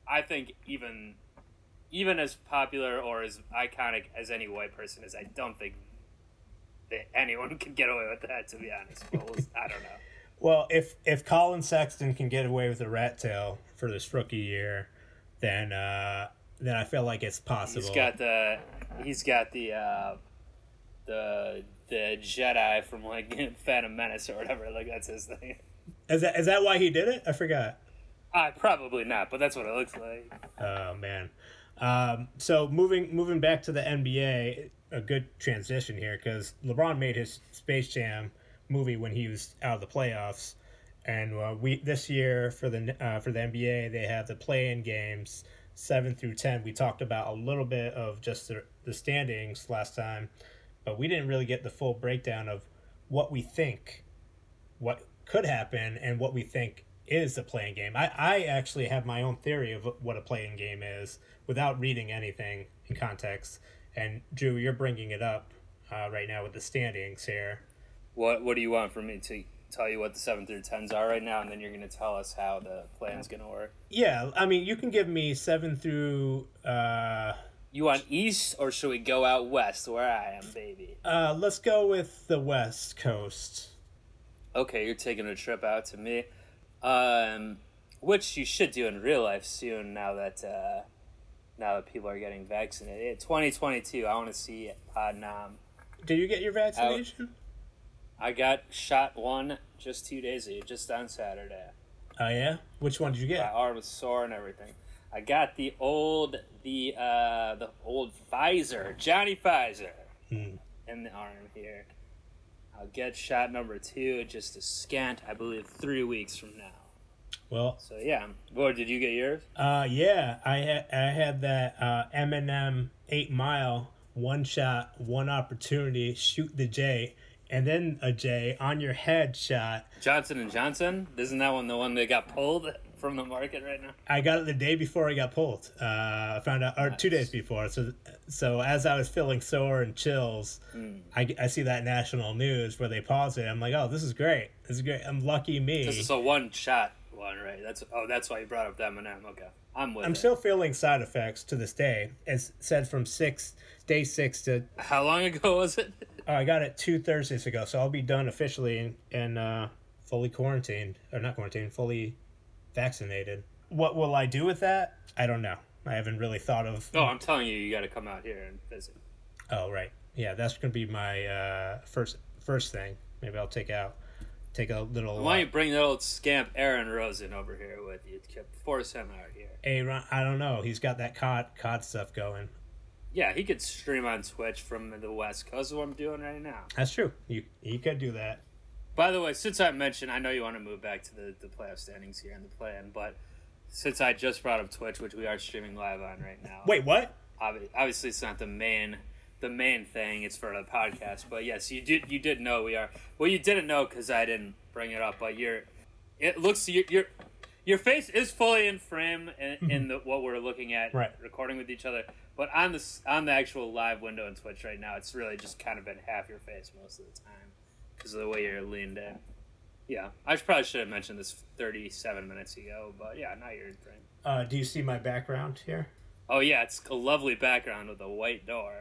I think even, even as popular or as iconic as any white person is, I don't think that anyone *laughs* can get away with that. To be honest, I don't know. *laughs* Well, if if Collin Sexton can get away with a rat tail for this rookie year, then uh, then I feel like it's possible. He's got the. He's got the. Uh, the the Jedi from like *laughs* Phantom Menace or whatever. Like that's his thing. Is that is that why he did it? I forgot. Uh, probably not, but that's what it looks like. Oh man. Um, so moving moving back to the NBA, a good transition here because LeBron made his Space Jam movie when he was out of the playoffs, and uh, we this year for the uh, for the NBA they have the play-in games seven through ten. We talked about a little bit of just the, the standings last time, but we didn't really get the full breakdown of what we think, what could happen, and what we think is a play-in game. I, I actually have my own theory of what a play-in game is without reading anything in context. And Drew, you're bringing it up uh, right now with the standings here. What What do you want from me to tell you what the seven through tens are right now, and then you're going to tell us how the plan's going to work? Yeah, I mean, you can give me seven through. Uh, You want east, or should we go out west, where I am, baby? uh, let's go with the West Coast. Okay, you're taking a trip out to me, um, which you should do in real life soon. Now that uh, now that people are getting vaccinated, 2022. I want to see PodNam. Did you get your vaccination? I got shot one just two days ago, just on Saturday. Oh yeah. Which one did you get? My arm was sore and everything. I got the old the uh the old Pfizer, Johnny Pfizer, Hmm. in the arm here. I'll get shot number two just a scant, I believe, three weeks from now. Well, So yeah, Boy, did you get yours? uh, yeah, I had I had that uh, Eminem Eight Mile one shot, one opportunity, shoot the J, and then a J on your head shot. Johnson and Johnson. Isn't that one the one that got pulled from the market right now? I got it the day before I got pulled. Uh, I found out, or two days before. So, so as I was feeling sore and chills, I, I see that national news where they pause it. I'm like, oh, this is great. This is great. I'm lucky me. This is a one shot one. one, right? That's oh, that's why you brought up the Eminem. Okay, I'm with I'm it. still feeling side effects to this day. It's said from six day six to How long ago was it? I got it two Thursdays ago, so I'll be done officially and, and uh, fully quarantined or not quarantined, fully vaccinated. What will I do with that? I don't know. I haven't really thought of. Oh, I'm telling you, you got to come out here and visit. Oh right, yeah, that's gonna be my uh, first first thing. Maybe I'll take out take a little. Why don't you bring that old scamp Aaron Rosen over here with you? Force him out here. Aaron, I don't know. He's got that COD COD stuff going. Yeah, he could stream on Twitch from the West Coast. Is what I'm doing right now. That's true. You you could do that. By the way, since I mentioned, I know you want to move back to the, the playoff standings here and the plan, but since I just brought up Twitch, which we are streaming live on right now. Wait, what? obviously it's not the main the main thing it's for the podcast but yes you did you did know we are well you didn't know because i didn't bring it up but you're it looks your your, your face is fully in frame in, in the what we're looking at Right. recording with each other but on the on the actual live window in twitch right now it's really just kind of been half your face most of the time because of the way you're leaned in yeah i probably should have mentioned this 37 minutes ago but yeah now you're in frame Uh, do you see my background here? Oh yeah, it's a lovely background with a white door.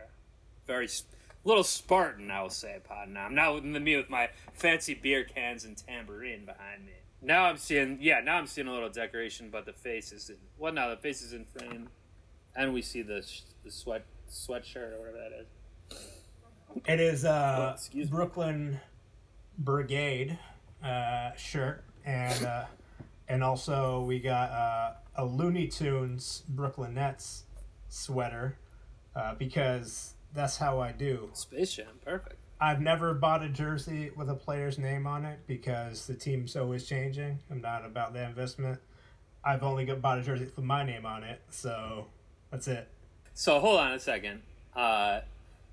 Very s- little Spartan, I will say, upon now. I'm not with me with my fancy beer cans and tambourine behind me. Now I'm seeing, yeah, now I'm seeing a little decoration, but the face is in. Well, now the face is in frame, and we see the the sweat sweatshirt or whatever that is. It is Oh, uh, me. Brooklyn Brigade uh, shirt, and uh, and also we got uh, a Looney Tunes Brooklyn Nets sweater uh, because that's how I do. Space Jam, perfect. I've never bought a jersey with a player's name on it because the team's always changing. I'm not about the investment. I've only got bought a jersey with my name on it, so that's it. So hold on a second. Uh,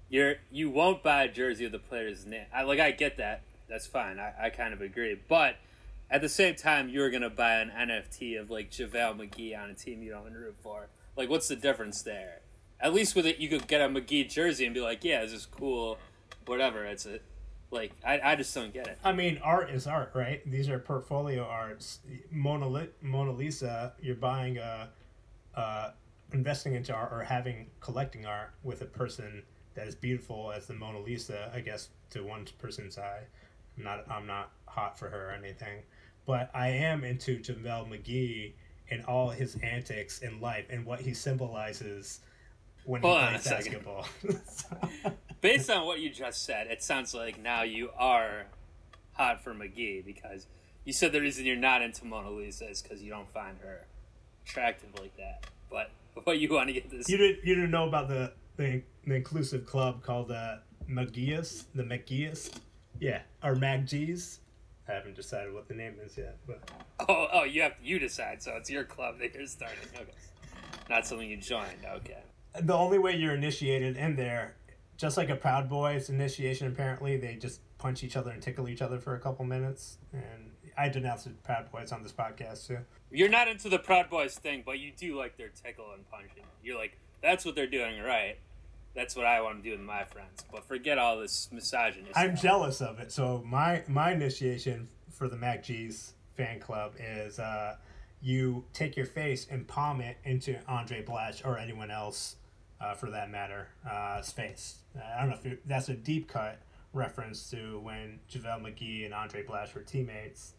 you're you won't buy a jersey with the player's name. I like I get that. That's fine. I, I kind of agree. But at the same time, you're gonna buy an NFT of like JaVale McGee on a team you don't root for. Like, what's the difference there? At least with it, you could get a McGee jersey and be like, yeah, this is cool. Whatever. It's a like I, I just don't get it. I mean, art is art, right? These are portfolio arts. Mona, Mona Lisa, you're buying a, uh, investing into art or having collecting art with a person that is beautiful as the Mona Lisa. I guess to one person's eye, I'm not I'm not hot for her or anything, but I am into JaVale McGee and all his antics in life and what he symbolizes when Hold he plays basketball. *laughs* Based on what you just said, it sounds like now you are hot for McGee because you said the reason you're not into Mona Lisa is because you don't find her attractive like that. But *laughs* what you want to get this? You didn't you didn't know about the the, the inclusive club called uh, McGeeus, the McGeeus, yeah, or MagGees. I haven't decided what the name is yet, but Oh, oh, you have you decide. So it's your club that you're starting. Okay, not something you joined. Okay. The only way you're initiated in there, just like a Proud Boys initiation, apparently they just punch each other and tickle each other for a couple minutes. And I denounced the Proud Boys on this podcast too. You're not into the Proud Boys thing, but you do like their tickle and punching. You're like, that's what they're doing right. That's what I want to do with my friends. But forget all this misogynist. I'm stuff. jealous of it. So my my initiation for the Mac G's fan club is uh, you take your face and palm it into Andray Blatche or anyone else, uh, for that matter, uh, face. Uh, I don't know if you, that's a deep cut reference to when JaVale McGee and Andray Blatche were teammates,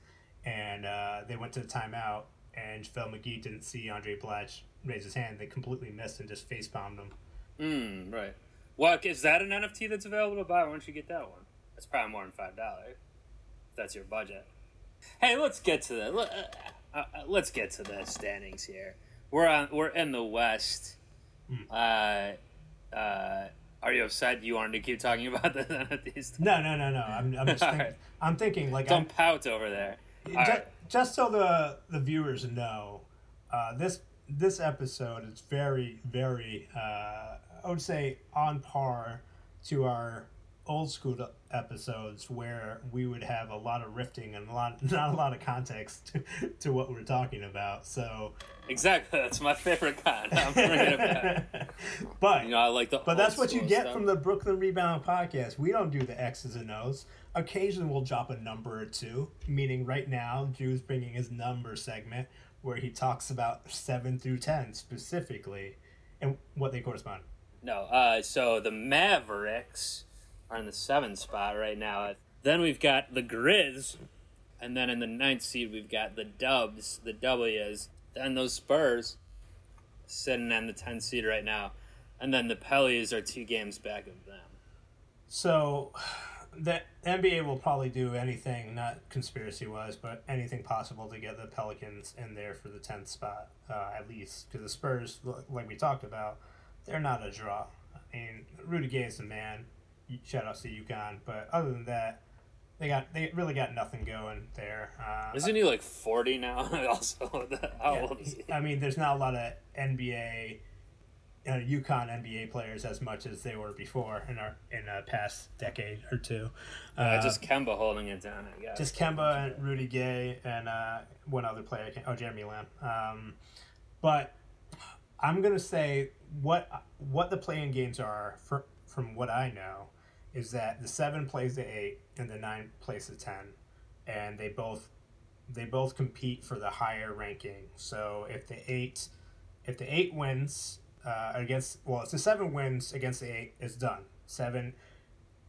and uh, they went to the timeout, and JaVale McGee didn't see Andray Blatche raise his hand. They completely missed and just face palmed him. Mm, right. Well, is that an NFT that's available to buy? Why don't you get that one? That's probably more than five dollars. If that's your budget. Hey, let's get to the let, uh, uh, let's get to the standings here. We're on. We're in the West. Uh, uh, are you upset? You wanted to keep talking *laughs* about the NFTs? No, no, no, no. I'm, I'm just *laughs* thinking, right. I'm thinking like Don't pout over there. All Ju- right. just so the the viewers know, uh, this this episode is very very uh, I would say on par to our old school episodes where we would have a lot of rifting and a lot *laughs* not a lot of context to, to what we're talking about. So Exactly. That's my favorite kind. I'm bringing it back. *laughs* but You know, I like the. but that's what you get stuff. from the Brooklyn Rebound podcast. We don't do the X's and O's. Occasionally, we'll drop a number or two. Meaning, right now, Drew's bringing his number segment where he talks about seven through ten specifically, and what they correspond. No, uh, so the Mavericks are in the seventh spot right now. Then we've got the Grizz, and then in the ninth seed we've got the Dubs, the W's. Then those Spurs sitting in the tenth seed right now, and then the Pellies are two games back of them. So, *sighs* the NBA will probably do anything, not conspiracy wise, but anything possible to get the Pelicans in there for the tenth spot, uh, at least. Because the Spurs, like we talked about, they're not a draw. I mean, Rudy Gay is the man. Shout outs to UConn, but other than that, they got they really got nothing going there. Uh, Isn't he like forty now? *laughs* also, how yeah, old is he? I mean, there's not a lot of NBA, uh, UConn NBA players as much as they were before in our in a past decade or two. Uh, just Kemba holding it down. I guess. Just Kemba and Rudy Gay and uh, one other player. Oh, Jeremy Lamb. Um, but I'm gonna say what what the play-in games are for, from what I know is that the seven plays the eight and the nine plays the ten, and they both they both compete for the higher ranking. So if the eight if the eight wins uh, against well, if the seven wins against the eight, it's done. Seven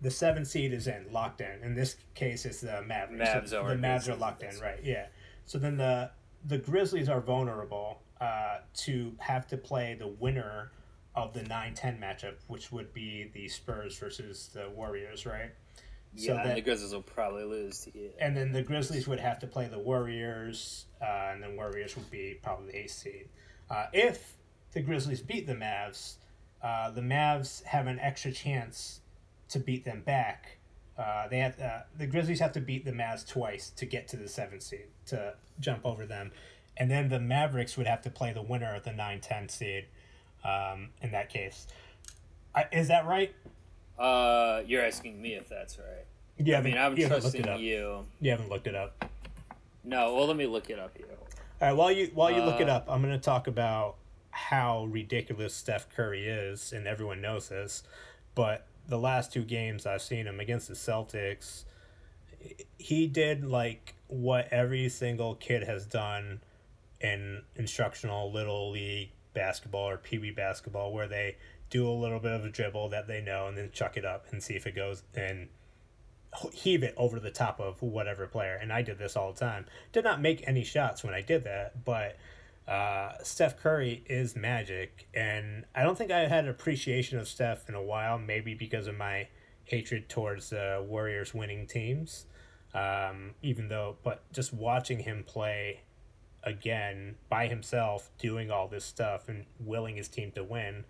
the seven seed is in, locked in. In this case, it's the Mavericks. Mavs So the Mavs are locked in, right? Yeah. So then the the Grizzlies are vulnerable uh, to have to play the winner of the 9-10 matchup, which would be the Spurs versus the Warriors, right? yeah, that- and the Grizzlies will probably lose to and then the Grizzlies would have to play the Warriors, uh, and then Warriors would be probably the eighth seed. Uh, if the Grizzlies beat the Mavs, uh, the Mavs have an extra chance to beat them back. Uh, they have uh, the Grizzlies have to beat the Mavs twice to get to the seventh seed to jump over them, and then the Mavericks would have to play the winner of the 9-10 seed. Um, in that case, I, is that right? Uh, you're asking me if that's right. You I mean, I'm you trusting it up. you. You haven't looked it up. No, well, let me look it up here. All right, while you while you look it Uh, up, I'm going to talk about how ridiculous Steph Curry is, and everyone knows this. But the last two games I've seen him against the Celtics, he did like what every single kid has done in instructional little league basketball or pee wee basketball, where they do a little bit of a dribble that they know and then chuck it up and see if it goes and heave it over the top of whatever player. And I did this all the time. Did not make any shots when I did that, but uh, Steph Curry is magic. And I don't think I had an appreciation of Steph in a while, maybe because of my hatred towards the Warriors winning teams. Um, even though, but just watching him play again by himself, doing all this stuff and willing his team to win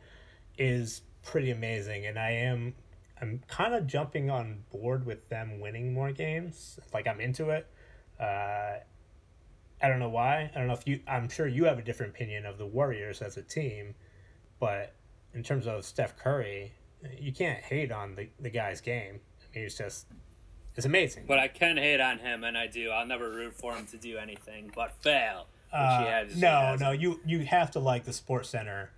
is pretty amazing. And I am I'm kind of jumping on board with them winning more games. Like I'm into it. Uh, I don't know why. I don't know if you. I'm sure you have a different opinion of the Warriors as a team, but in terms of Steph Curry, you can't hate on the the guy's game. I mean, it's just it's amazing. But I can hate on him, and I do. I'll never root for him to do anything but fail. Uh, has, no, no, you you have to like the Sports Center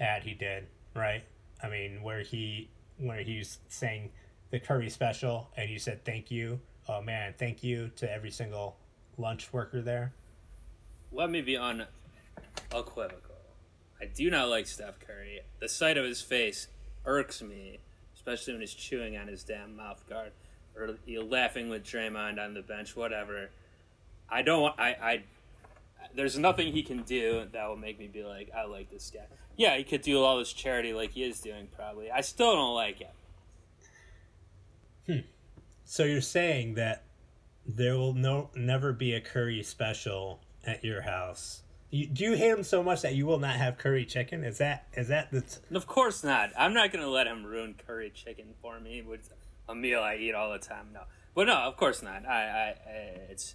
ad he did, right? I mean, where he where he's saying the Curry special, and he said thank you. Oh man, thank you to every single lunch worker there. Let me be unequivocal. I do not like Steph Curry. The sight of his face irks me, especially when he's chewing on his damn mouth guard or you laughing with Draymond on the bench, whatever. I don't. I, I. There's nothing he can do that will make me be like, I like this guy. Yeah, he could do all this charity like he is doing, probably. I still don't like him. Hmm. So you're saying that there will no never be a Curry special at your house. You, do you hate him so much that you will not have curry chicken? Is that is that the t- of course not. I'm not going to let him ruin curry chicken for me, which a meal I eat all the time. No, but no, of course not. I, I, it's,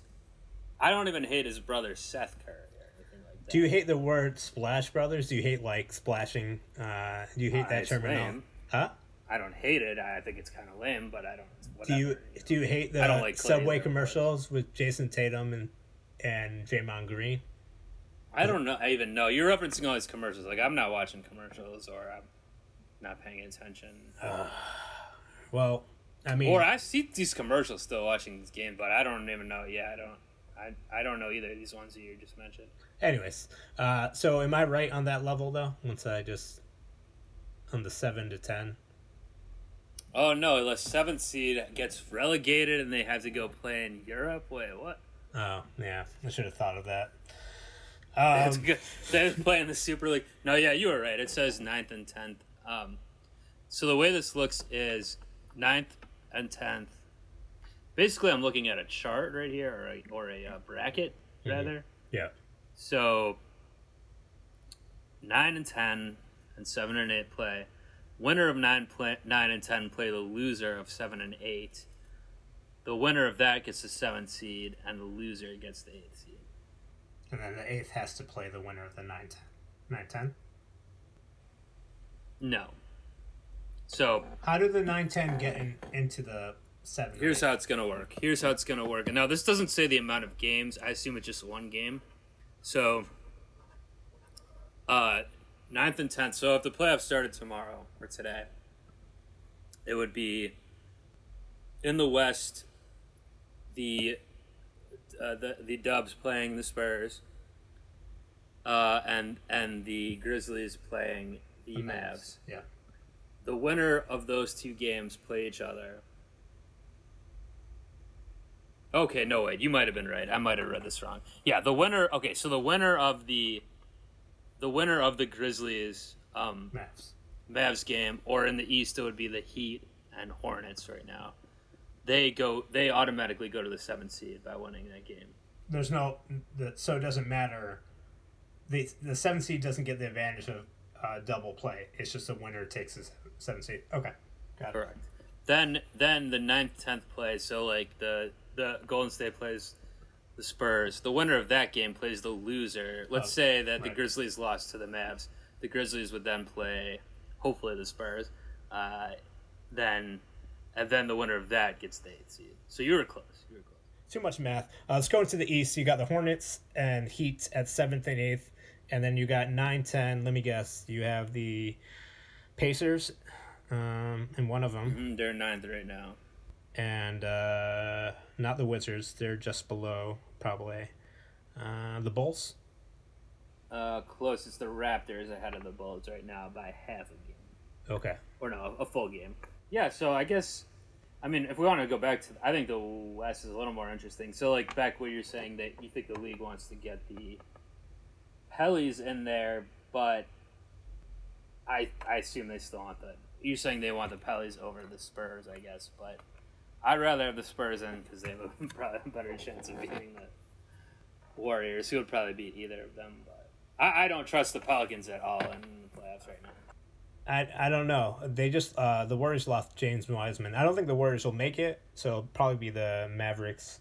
I don't even hate his brother Seth Curry or anything like that. Do you hate the word Splash Brothers? Do you hate like splashing? Uh, do you hate Uh, that terminology? Huh? I don't hate it. I think it's kind of lame, but I don't. Do Whatever. you do you hate the like Subway either, but- commercials with Jayson Tatum and and Draymond Green? I don't know. I even know you're referencing all these commercials. Like I'm not watching commercials or I'm not paying attention. *sighs* Well, I mean, Or I see these commercials still watching this game, but I don't even know. Yeah, I don't. I, I don't know either of these ones that you just mentioned. anyways, uh, so am I right on that level though? Once I just on the seven to ten. Oh no, the seventh seed gets relegated and they have to go play in Europe. Wait, what? Oh yeah, I should have thought of that. That's Um, good. They're playing the Super League. No, yeah, you were right. It says ninth and tenth. Um, so the way this looks is ninth and tenth. Basically, I'm looking at a chart right here, or a, or a uh, bracket rather. yeah, So nine and ten, and seven and eight play. Winner of nine play nine and ten play the loser of seven and eight. The winner of that gets the seventh seed, and the loser gets the eighth seed. and then the eighth has to play the winner of the nine ten. Nine ten. No. So How did the nine ten get in, into the seven? here's how it's gonna work. Here's how it's gonna work. And now this doesn't say the amount of games. I assume it's just one game. So, uh, ninth and tenth. So if the playoffs started tomorrow or today, it would be in the West. The uh, the the Dubs playing the Spurs, uh, and and the Grizzlies playing the, The Mavs. Yeah. The winner of those two games play each other. Okay, no wait, you might have been right. I might have read this wrong. Yeah, the winner. Okay, so the winner of the, the winner of the Grizzlies um, Mavs. Mavs game, or in the East, it would be the Heat and Hornets right now. They go. They automatically go to the seventh seed by winning that game. There's no the so it doesn't matter. The the seven seed doesn't get the advantage of uh, double play. It's just the winner takes the seventh seed. Okay, got it. Correct. Then then the ninth, tenth play. So like the the Golden State plays the Spurs. The winner of that game plays the loser. Let's Oh, say that the. Grizzlies lost to the Mavs. The Grizzlies would then play, hopefully, the Spurs. Uh, then and then the winner of that gets the eighth seed. So you were close. You were close. Too much math. Uh, let's go into the East. You got the Hornets and Heat at seventh and eighth, and then you got nine, ten. Let me guess. You have the Pacers, um, and one of them, Mm, they're ninth right now. and uh, not the Wizards. They're just below, probably. Uh, the Bulls. Uh, close. It's the Raptors ahead of the Bulls right now by half a game. Okay. or no, a full game. Yeah, so I guess, I mean, if we want to go back to, I think the West is a little more interesting. So, like, back where you're saying that you think the league wants to get the Pellies in there, but I I assume they still want the. You're saying they want the Pellies over the Spurs, I guess, but I'd rather have the Spurs in because they have a *laughs* probably a better chance of beating the Warriors, who would probably beat either of them. But I, I don't trust the Pelicans at all in the playoffs right now. I, I don't know. They just uh, the Warriors lost James Wiseman. I don't think the Warriors will make it, so it'll probably be the Mavericks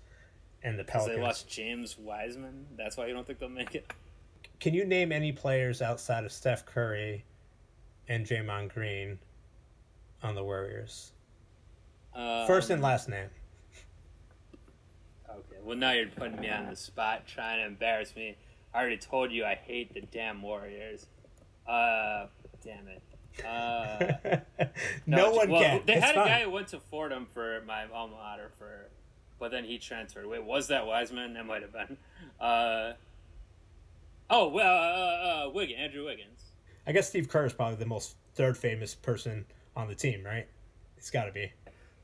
and the Pelicans. they lost James Wiseman. That's why you don't think they'll make it. Can you name any players outside of Steph Curry and Draymond Green on the Warriors? Um, First and last name. Okay. Well, now you're putting me on the spot, trying to embarrass me. I already told you I hate the damn Warriors. Uh, damn it. *laughs* Uh, no, one well, can. They It's had fine. a guy who went to Fordham for my alma mater for, but then he transferred. Wait, was that Wiseman? That might have been. Uh, oh well, uh, uh, Wiggins, Andrew Wiggins. I guess Steve Kerr is probably the most third famous person on the team, right? It's got to be.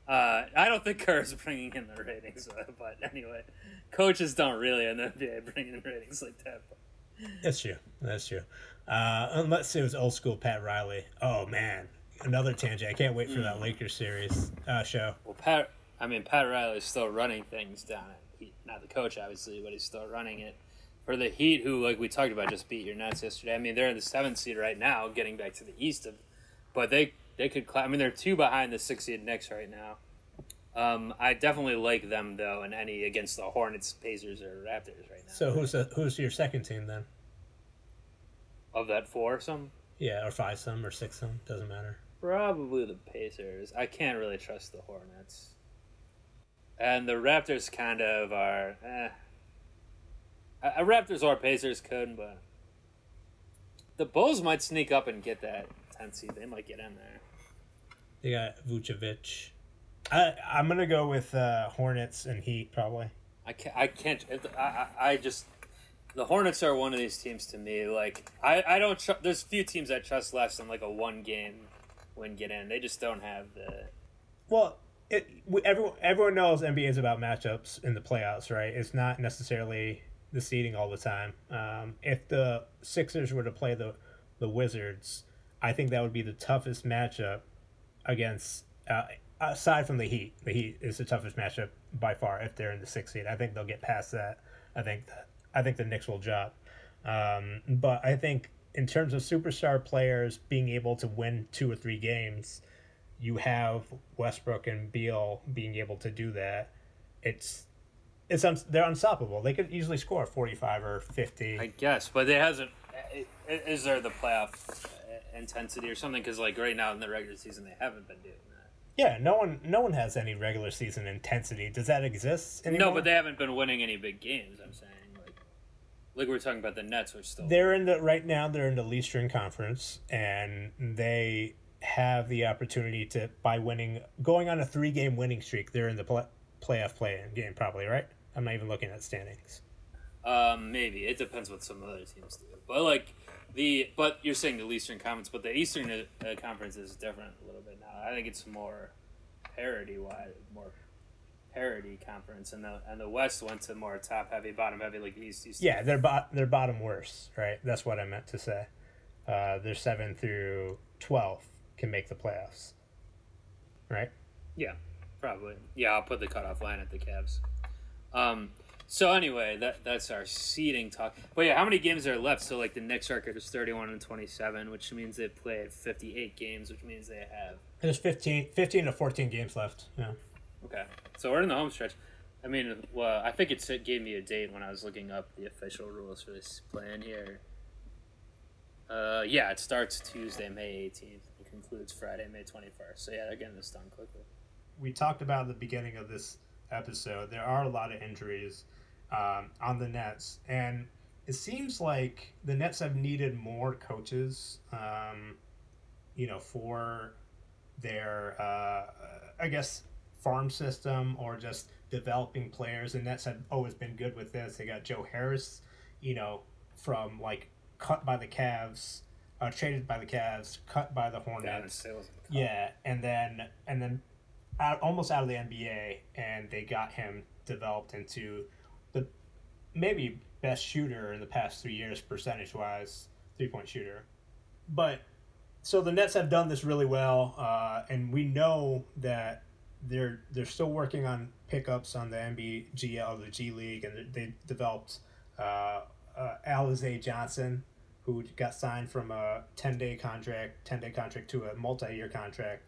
Uh, I don't think Kerr is bringing in the ratings, uh, but anyway, coaches don't really in the NBA bring in ratings like that. That's true. That's true. Uh, unless it was old school Pat Riley. Oh man, another tangent. I can't wait for Hmm. that Lakers series uh, show. Well, Pat, I mean, Pat Riley is still running things down Heat. Not the coach, obviously, but he's still running it. For the Heat, who, like we talked about, just beat your Nets yesterday. I mean, they're in the seventh seed right now, getting back to the East of, but they they could. Cl- I mean, they're two behind the six seed Knicks right now. Um, I definitely like them though in any against the Hornets, Pacers, or Raptors right now. So who's the, who's your second team then? of that four, some. Yeah, or five some or six some doesn't matter. Probably the Pacers. I can't really trust the Hornets. And the Raptors kind of are. Eh. A, Raptors or Pacers could, but the Bulls might sneak up and get that 10 seed. They might get in there. They got Vucevic. I I'm gonna go with uh, Hornets and Heat probably. I can't. I can't. I, I, I just. The Hornets are one of these teams to me. Like I, I don't. Tr- there's few teams I trust less than like a one game win get in. They just don't have the. Well, it everyone everyone knows NBA is about matchups in the playoffs, right? It's not necessarily the seeding all the time. Um, if the Sixers were to play the the Wizards, I think that would be the toughest matchup against. Uh, aside from the Heat, the Heat is the toughest matchup by far if they're in the sixth seed. I think they'll get past that. I think I think the Knicks will drop. Um, but I think in terms of superstar players being able to win two or three games, you have Westbrook and Beal being able to do that. It's it's un- they're unstoppable. They could easily score forty five or fifty. I guess, but it hasn't. Is there the playoff uh, intensity or something? Because like right now in the regular season, they haven't been doing that. Yeah, no one no one has any regular season intensity. Does that exist anymore? No, but they haven't been winning any big games. I'm saying like like we're talking about the Nets are still. They're in the right now. They're in the Eastern Conference, and they have the opportunity to by winning, going on a three game winning streak. They're in the play, playoff play in game, probably right. I'm not even looking at standings. Um, maybe it depends what some other teams do, but like the but you're saying the Eastern Conference, but the Eastern uh, Conference is different a little bit now. I think it's more parity wide, more parity conference, and the and the West went to more top heavy, bottom heavy, like East. East Yeah, they're bo- they're bottom worse, right? That's what I meant to say. Uh, they're seven through twelve can make the playoffs, right? Yeah, probably. Yeah, I'll put the cutoff line at the Cavs. Um, so anyway, that that's our seeding talk. But yeah, how many games are left? So like the Knicks record is thirty-one and twenty-seven, which means they've played fifty-eight games, which means they have. There's 15, 15 to fourteen games left. Yeah. Okay, so we're in the home stretch. I mean, well, I think it gave me a date when I was looking up the official rules for this plan here. Uh, yeah, it starts Tuesday, May 18th, and concludes Friday, May 21st. So yeah, they're getting this done quickly. We talked about the beginning of this episode. There are a lot of injuries um, on the Nets, and it seems like the Nets have needed more coaches. Um, you know, for their, uh, I guess, farm system or just developing players. And Nets have always been good with this. They got Joe Harris, you know, from like cut by the Cavs, uh, traded by the Cavs, cut by the Hornets. Yeah, and then and then out, almost out of the NBA, and they got him developed into the maybe best shooter in the past three years, percentage wise, three point shooter. But so the Nets have done this really well, uh, and we know that they're they're still working on pickups on the NBGL, the G League, and they developed uh, uh, Alize Johnson, who got signed from a ten day contract, ten day contract to a multi year contract,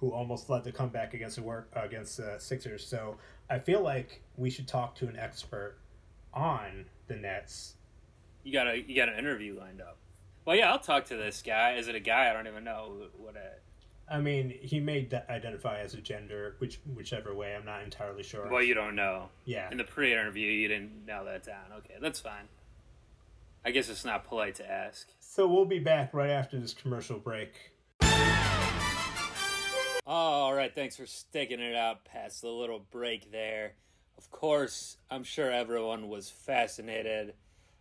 who almost led the comeback against the work against the Sixers. So I feel like we should talk to an expert on the Nets. You got a you got an interview lined up. Well, yeah, I'll talk to this guy. Is it a guy? I don't even know what a. I mean, he may d- identify as a gender, which whichever way. I'm not entirely sure. Well, you don't know. Yeah. In the pre-interview, you didn't nail that down. Okay, that's fine. I guess it's not polite to ask. So we'll be back right after this commercial break. Oh, all right, thanks for sticking it out past the little break there. Of course, I'm sure everyone was fascinated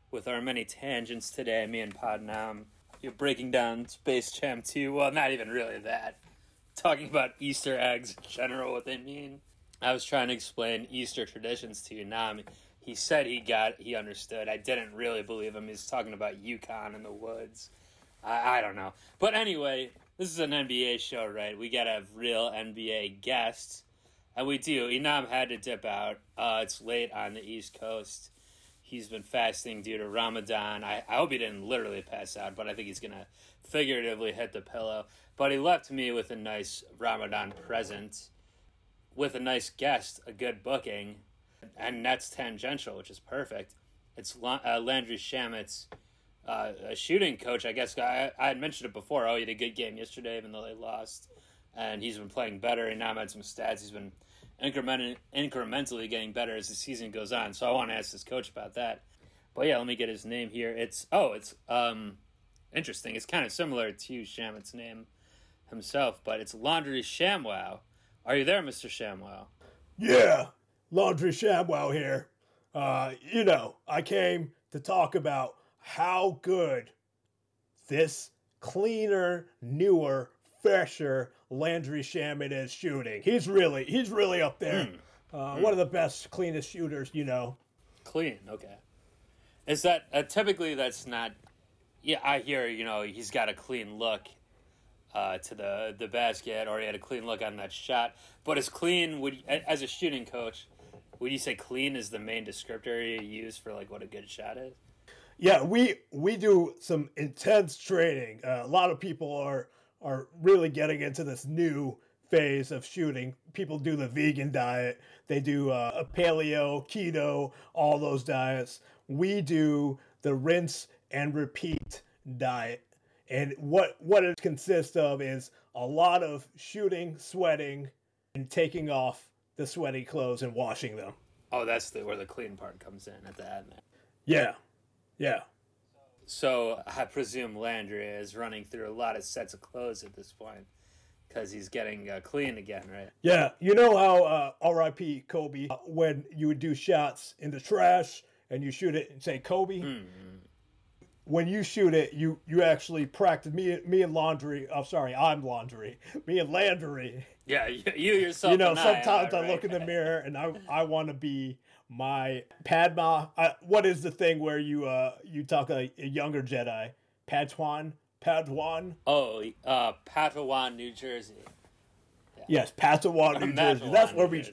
with our many tangents today, me and PodNam. You're breaking down Space Jam 2. Well, not even really that. Talking about Easter eggs in general, what they mean. I was trying to explain Easter traditions to you. Nam, he said he got, he understood. I didn't really believe him. He's talking about Yukon in the woods. I, I don't know. But anyway, this is an NBA show, right? We gotta have real NBA guests. And we do. Inam had to dip out. Uh, it's late on the East Coast. He's been fasting due to Ramadan. I, I hope he didn't literally pass out, but I think he's to figuratively hit the pillow. But he left me with a nice Ramadan present, with a nice guest, a good booking, and that's tangential, which is perfect. It's uh, Landry Shamet's uh, a shooting coach, I guess. I, I had mentioned it before. Oh, he had a good game yesterday, even though they lost. And he's been playing better. And now had some stats. He's been increment- incrementally getting better as the season goes on. So I want to ask this coach about that. But yeah, let me get his name here. It's oh, it's um, interesting. It's kind of similar to Shamet's name himself, but it's Laundry Shamwow. Are you there, Mister Shamwow? Yeah, Laundry Shamwow here. Uh, you know, I came to talk about how good this cleaner, newer, fresher Landry Shamet is shooting. He's really, he's really up there. Uh, One of the best, cleanest shooters, you know. Clean. Okay. Is that uh, typically that's not? Yeah, I hear. You know, he's got a clean look uh, to the the basket, or he had a clean look on that shot. But is clean? Would as a shooting coach, would you say clean is the main descriptor you use for like what a good shot is? Yeah, we we do some intense training. Uh, a lot of people are are really getting into this new phase of shooting. People do the vegan diet. They do uh, a paleo, keto, all those diets. We do the rinse and repeat diet. And what what it consists of is a lot of shooting, sweating, and taking off the sweaty clothes and washing them. Oh, that's the where the clean part comes in at the end. Yeah. Yeah. So I presume Landry is running through a lot of sets of clothes at this point because he's getting uh, clean again, right? Yeah, you know how uh, R.I.P. Kobe uh, when you would do shots in the trash and you shoot it and say Kobe. When you shoot it, you you actually practice. Me me and Laundry. I'm sorry, I'm Laundry. *laughs* Me and Landry. Yeah, you, you yourself. You know, and I, sometimes I, right? look in the mirror and I I want to be my Padma. Uh, what is the thing where you uh you talk a, a younger Jedi? Padawan. Padawan. Oh, uh, Padawan, New Jersey. Yes, Padawan, New Jersey. That's where we.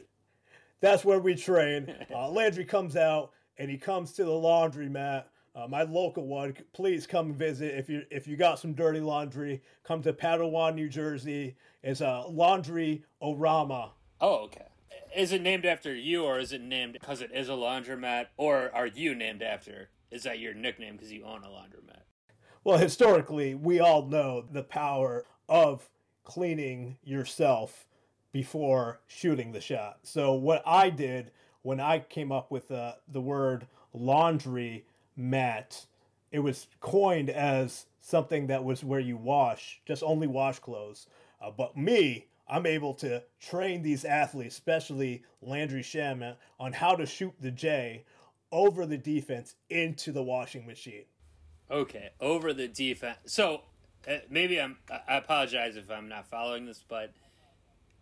That's where we train. *laughs* Uh, Landry comes out and he comes to the laundromat. Uh, my local one. Please come visit if you if you got some dirty laundry. Come to Padawan, New Jersey. It's a laundry orama. Oh, okay. Is it named after you, or is it named because it is a laundromat, or are you named after? Is that your nickname because you own a laundromat? Well, historically, we all know the power of cleaning yourself before shooting the shot. So what I did when I came up with uh, the word laundry mat, it was coined as something that was where you wash, just only wash clothes. Uh, but me, I'm able to train these athletes, especially Landry Shaman, on how to shoot the J over the defense into the washing machine. Okay, over the defense. So uh, maybe I'm. I apologize if I'm not following this, but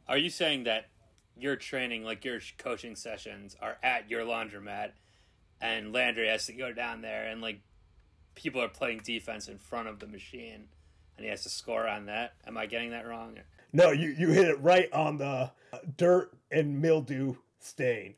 are you saying that your training, like your coaching sessions, are at your laundromat, and Landry has to go down there and like people are playing defense in front of the machine, and he has to score on that? Am I getting that wrong? No, you, you hit it right on the uh, dirt and mildew stain.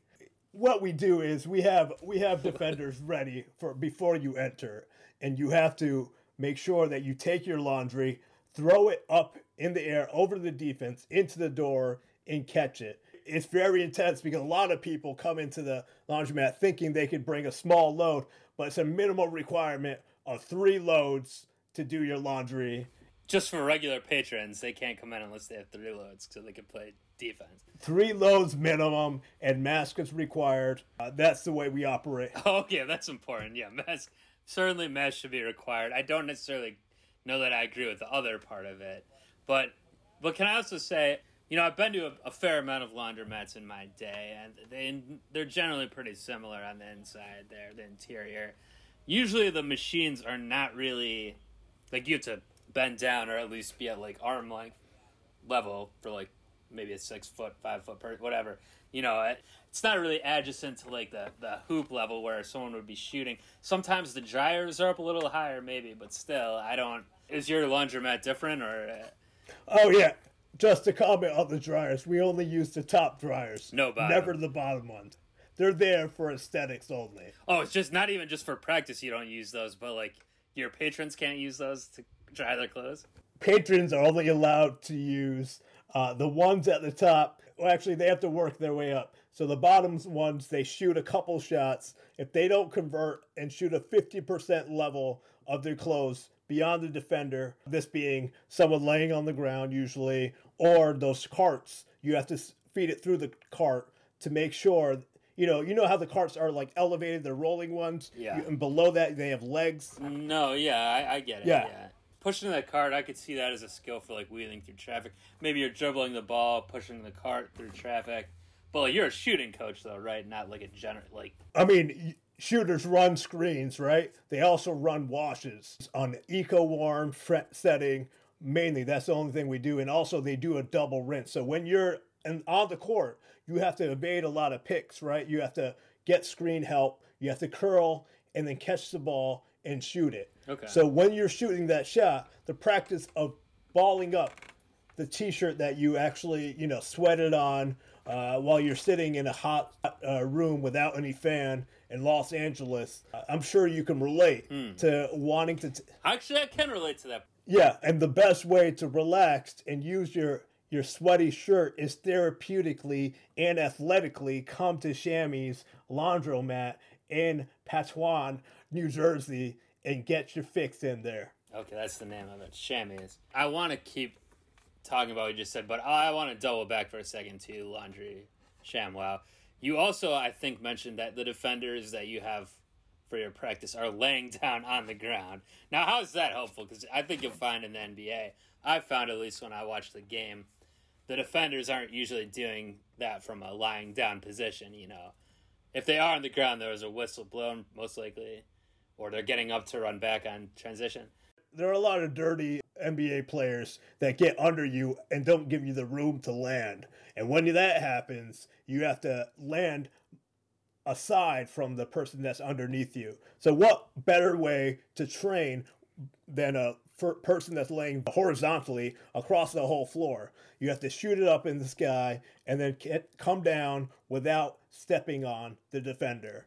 What we do is we have we have defenders *laughs* ready for before you enter, and you have to make sure that you take your laundry, throw it up in the air over the defense into the door, and catch it. It's very intense because a lot of people come into the laundromat thinking they could bring a small load, but it's a minimal requirement of three loads to do your laundry Just for regular patrons, they can't come in unless they have three loads, so they can play defense. three loads minimum and mask is required. Uh, that's the way we operate. *laughs* Oh yeah, that's important. Yeah, mask certainly mask should be required. I don't necessarily know that I agree with the other part of it, but but can I also say, you know, I've been to a, a fair amount of laundromats in my day, and they they're generally pretty similar on the inside. There, the interior. Usually, the machines are not really like you have to bend down or at least be at like arm length level for like maybe a six foot, five foot per whatever. You know, it, it's not really adjacent to like the the hoop level where someone would be shooting. Sometimes the dryers are up a little higher, maybe, but still, I don't. Is your laundromat different or? Uh, Oh yeah, just to comment on the dryers, we only use the top dryers. No bottom. Never the bottom ones. They're there for aesthetics only. oh, it's just not even just for practice. You don't use those, but like your patrons can't use those to dry their clothes. Patrons are only allowed to use uh, the ones at the top. Well, actually, they have to work their way up. So the bottoms ones, they shoot a couple shots. If they don't convert and shoot a 50% level of their clothes beyond the defender, this being someone laying on the ground usually, or those carts, you have to feed it through the cart to make sure, You know, you know how the carts are like elevated, they're rolling ones. Yeah. You- and below that they have legs. No, yeah, I, I get it. Yeah. Yeah. Pushing that cart, I could see that as a skill for like wheeling through traffic. Maybe you're dribbling the ball, pushing the cart through traffic. But like, you're a shooting coach, though, right? Not like a general like. I mean, shooters run screens, right? They also run washes on eco warm setting. Mainly, that's the only thing we do, and also they do a double rinse. So when you're and on the court, you have to evade a lot of picks, right? You have to get screen help, you have to curl, and then catch the ball and shoot it. Okay. So when you're shooting that shot, the practice of balling up the t-shirt that you actually you know sweated on uh, while you're sitting in a hot uh, room without any fan in Los Angeles. Uh, I'm sure you can relate to wanting to. T- Actually, I can relate to that. yeah, and the best way to relax and use your your sweaty shirt is therapeutically and athletically come to Chamois Laundromat in Padawan, New Jersey, and get your fix in there. Okay, that's the name of it. Chamois. I want to keep talking about what you just said, but I want to double back for a second to Laundry Shamwow. You also, I think, mentioned that the defenders that you have for your practice are laying *laughs* down on the ground. Now, how is that helpful? Because I think you'll find in the NBA, I found at least when I watched the game, the defenders aren't usually doing that from a lying down position, you know. If they are on the ground, there is a whistle blown, most likely, or they're getting up to run back on transition. there are a lot of dirty NBA players that get under you and don't give you the room to land. And when that happens, you have to land aside from the person that's underneath you. So, what better way to train than a person that's laying horizontally across the whole floor? You have to shoot it up in the sky and then come down without stepping on the defender.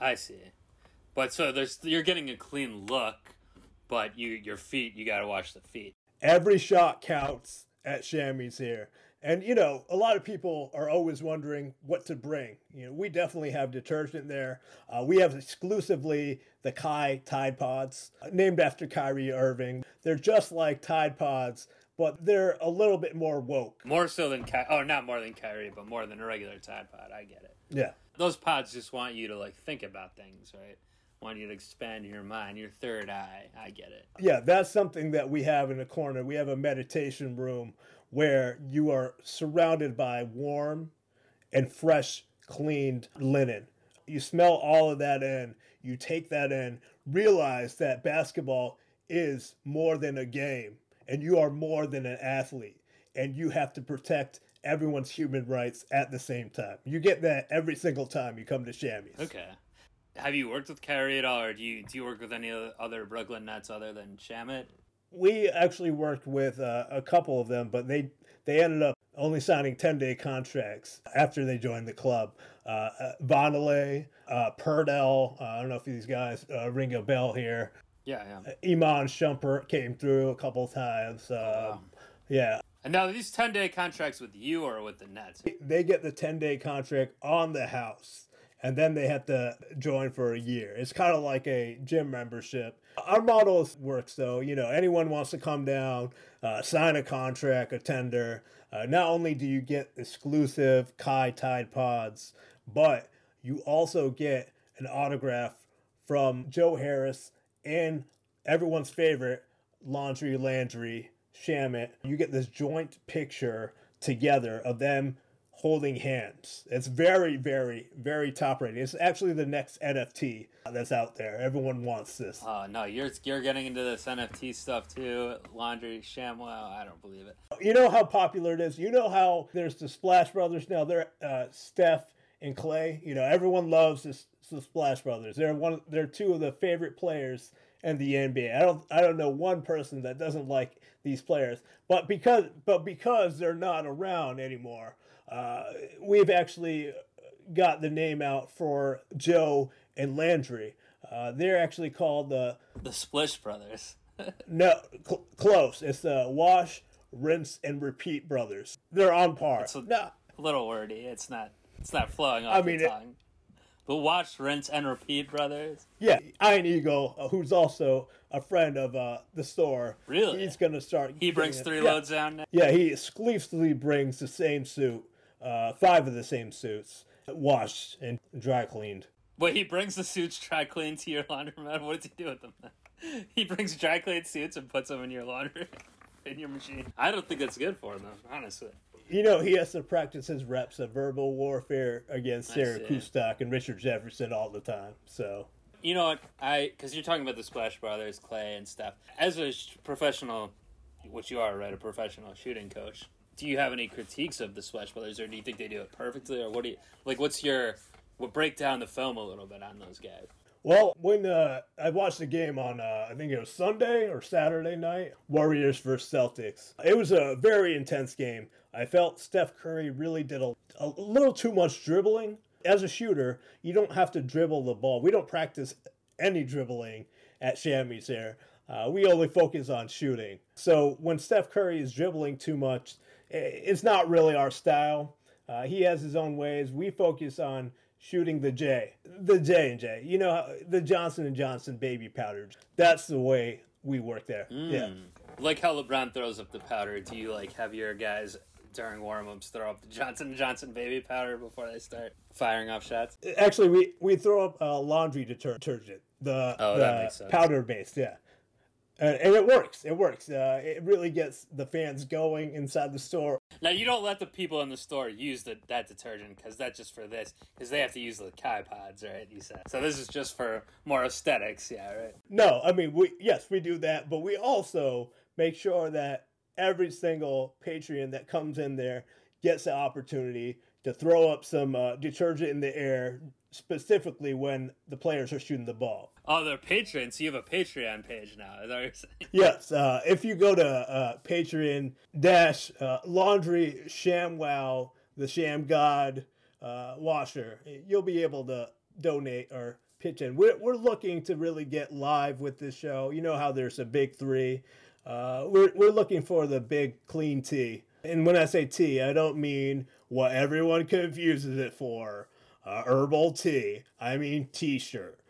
I see. But so there's you're getting a clean look, but you your feet you got to watch the feet. every shot counts at Chamois here. And you know, a lot of people are always wondering what to bring. You know, we definitely have detergent there. Uh, we have exclusively the Kai Tide Pods, uh, named after Kyrie Irving. They're just like Tide Pods, but they're a little bit more woke. More so than Ky- oh not more than Kyrie, but more than a regular Tide Pod. I get it. Yeah. Those pods just want you to like think about things, right? Want you to expand your mind, your third eye. I get it. Yeah, that's something that we have in the corner. We have a meditation room where you are surrounded by warm and fresh, cleaned linen. You smell all of that in, you take that in, realize that basketball is more than a game, and you are more than an athlete, and you have to protect everyone's human rights at the same time. You get that every single time you come to Chamois. Okay. Have you worked with Kyrie at all, or do you do you work with any other Brooklyn Nets other than Shamet? we actually worked with uh, a couple of them, but they they ended up only signing ten day contracts after they joined the club. Uh, uh, uh, Purdell, uh, I don't know if these guys uh, ring a bell here. Yeah, yeah. Iman Shumpert came through a couple times. Um, wow. Yeah, And now these ten day contracts with you or with the Nets? they get the ten day contract on the house. And then they have to join for a year. It's kind of like a gym membership. Our model works though. You know, anyone wants to come down, uh, sign a contract, a tender. Uh, not only do you get exclusive Kai Tide Pods, but you also get an autograph from Joe Harris and everyone's favorite Laundry Landry Shamet. You get this joint picture together of them holding hands. It's very, very, very top rated. It's actually the next NFT that's out there. Everyone wants this. Oh no, you're you're getting into this NFT stuff too. Laundry, ShamWow. I don't believe it. You know how popular it is. You know how there's the Splash Brothers now. They're uh, Steph and Klay. You know everyone loves this, the Splash Brothers. They're one. They're two of the favorite players in the NBA. I don't. I don't know one person that doesn't like these players. But because but because they're not around anymore, uh, we've actually got the name out for Joe and Landry. Uh, they're actually called the The Splish Brothers. *laughs* no cl- close. It's the Wash, Rinse, and Repeat brothers. They're on par. It's a- no, A little wordy. It's not. It's not flowing off I mean, the it- tongue. But watch, rinse, and repeat, brothers. yeah, Ian Eagle, uh, who's also a friend of uh, the store. Really? He's gonna start. He brings getting it. three yeah. loads down. Now. Yeah, he exclusively brings the same suit, uh, five of the same suits, washed and dry cleaned. But he brings the suits dry clean to your laundromat. What does he do with them? *laughs* he brings dry clean suits and puts them in your laundry, *laughs* in your machine. I don't think that's good for them, honestly. You know, he has to practice his reps of verbal warfare against Sarah see. Kustok and Richard Jefferson all the time. So, You know what? I because you're talking about the Splash Brothers, Klay, and stuff. As a professional, which you are, right? A professional shooting coach. Do you have any critiques of the Splash Brothers, or do you think they do it perfectly, or what do you like? What's your what break down the film a little bit on those guys? well, when uh, I watched the game on, uh, I think it was Sunday or Saturday night, Warriors versus Celtics, it was a very intense game. I felt Steph Curry really did a, a little too much dribbling. As a shooter, you don't have to dribble the ball. We don't practice any dribbling at Chamois here. Uh, we only focus on shooting. So when Steph Curry is dribbling too much, it's not really our style. Uh, he has his own ways. We focus on shooting the J, the J and J. You know the Johnson and Johnson baby powder. That's the way we work there. Yeah. Like how LeBron throws up the powder. Do you like have your guys during warm-ups throw up the Johnson and Johnson baby powder before they start firing off shots? Actually, we we throw up uh, laundry deter- detergent. The, Oh, the that makes sense. powder based, yeah. And, and it works. It works. Uh, it really gets the fans going inside the store. Now you don't let the people in the store use the, that detergent because that's just for this because they have to use the Kai pods, right? You said so. This is just for more aesthetics, yeah, right? No, I mean, we yes, we do that, but we also make sure that every single Patreon that comes in there gets the opportunity to throw up some uh, detergent in the air, specifically when the players are shooting the ball. Oh, they're patrons. So you have a Patreon page now. Is that what you're saying? *laughs* Yes, uh, if you go to uh, Patreon dash uh, laundry ShamWow the Sham God uh, washer, you'll be able to donate or pitch in. We're, we're looking to really get live with this show. You know how there's a big three. Uh, we're, we're looking for the big clean tea. And when I say tea, I don't mean what everyone confuses it for uh, herbal tea. I mean t-shirt.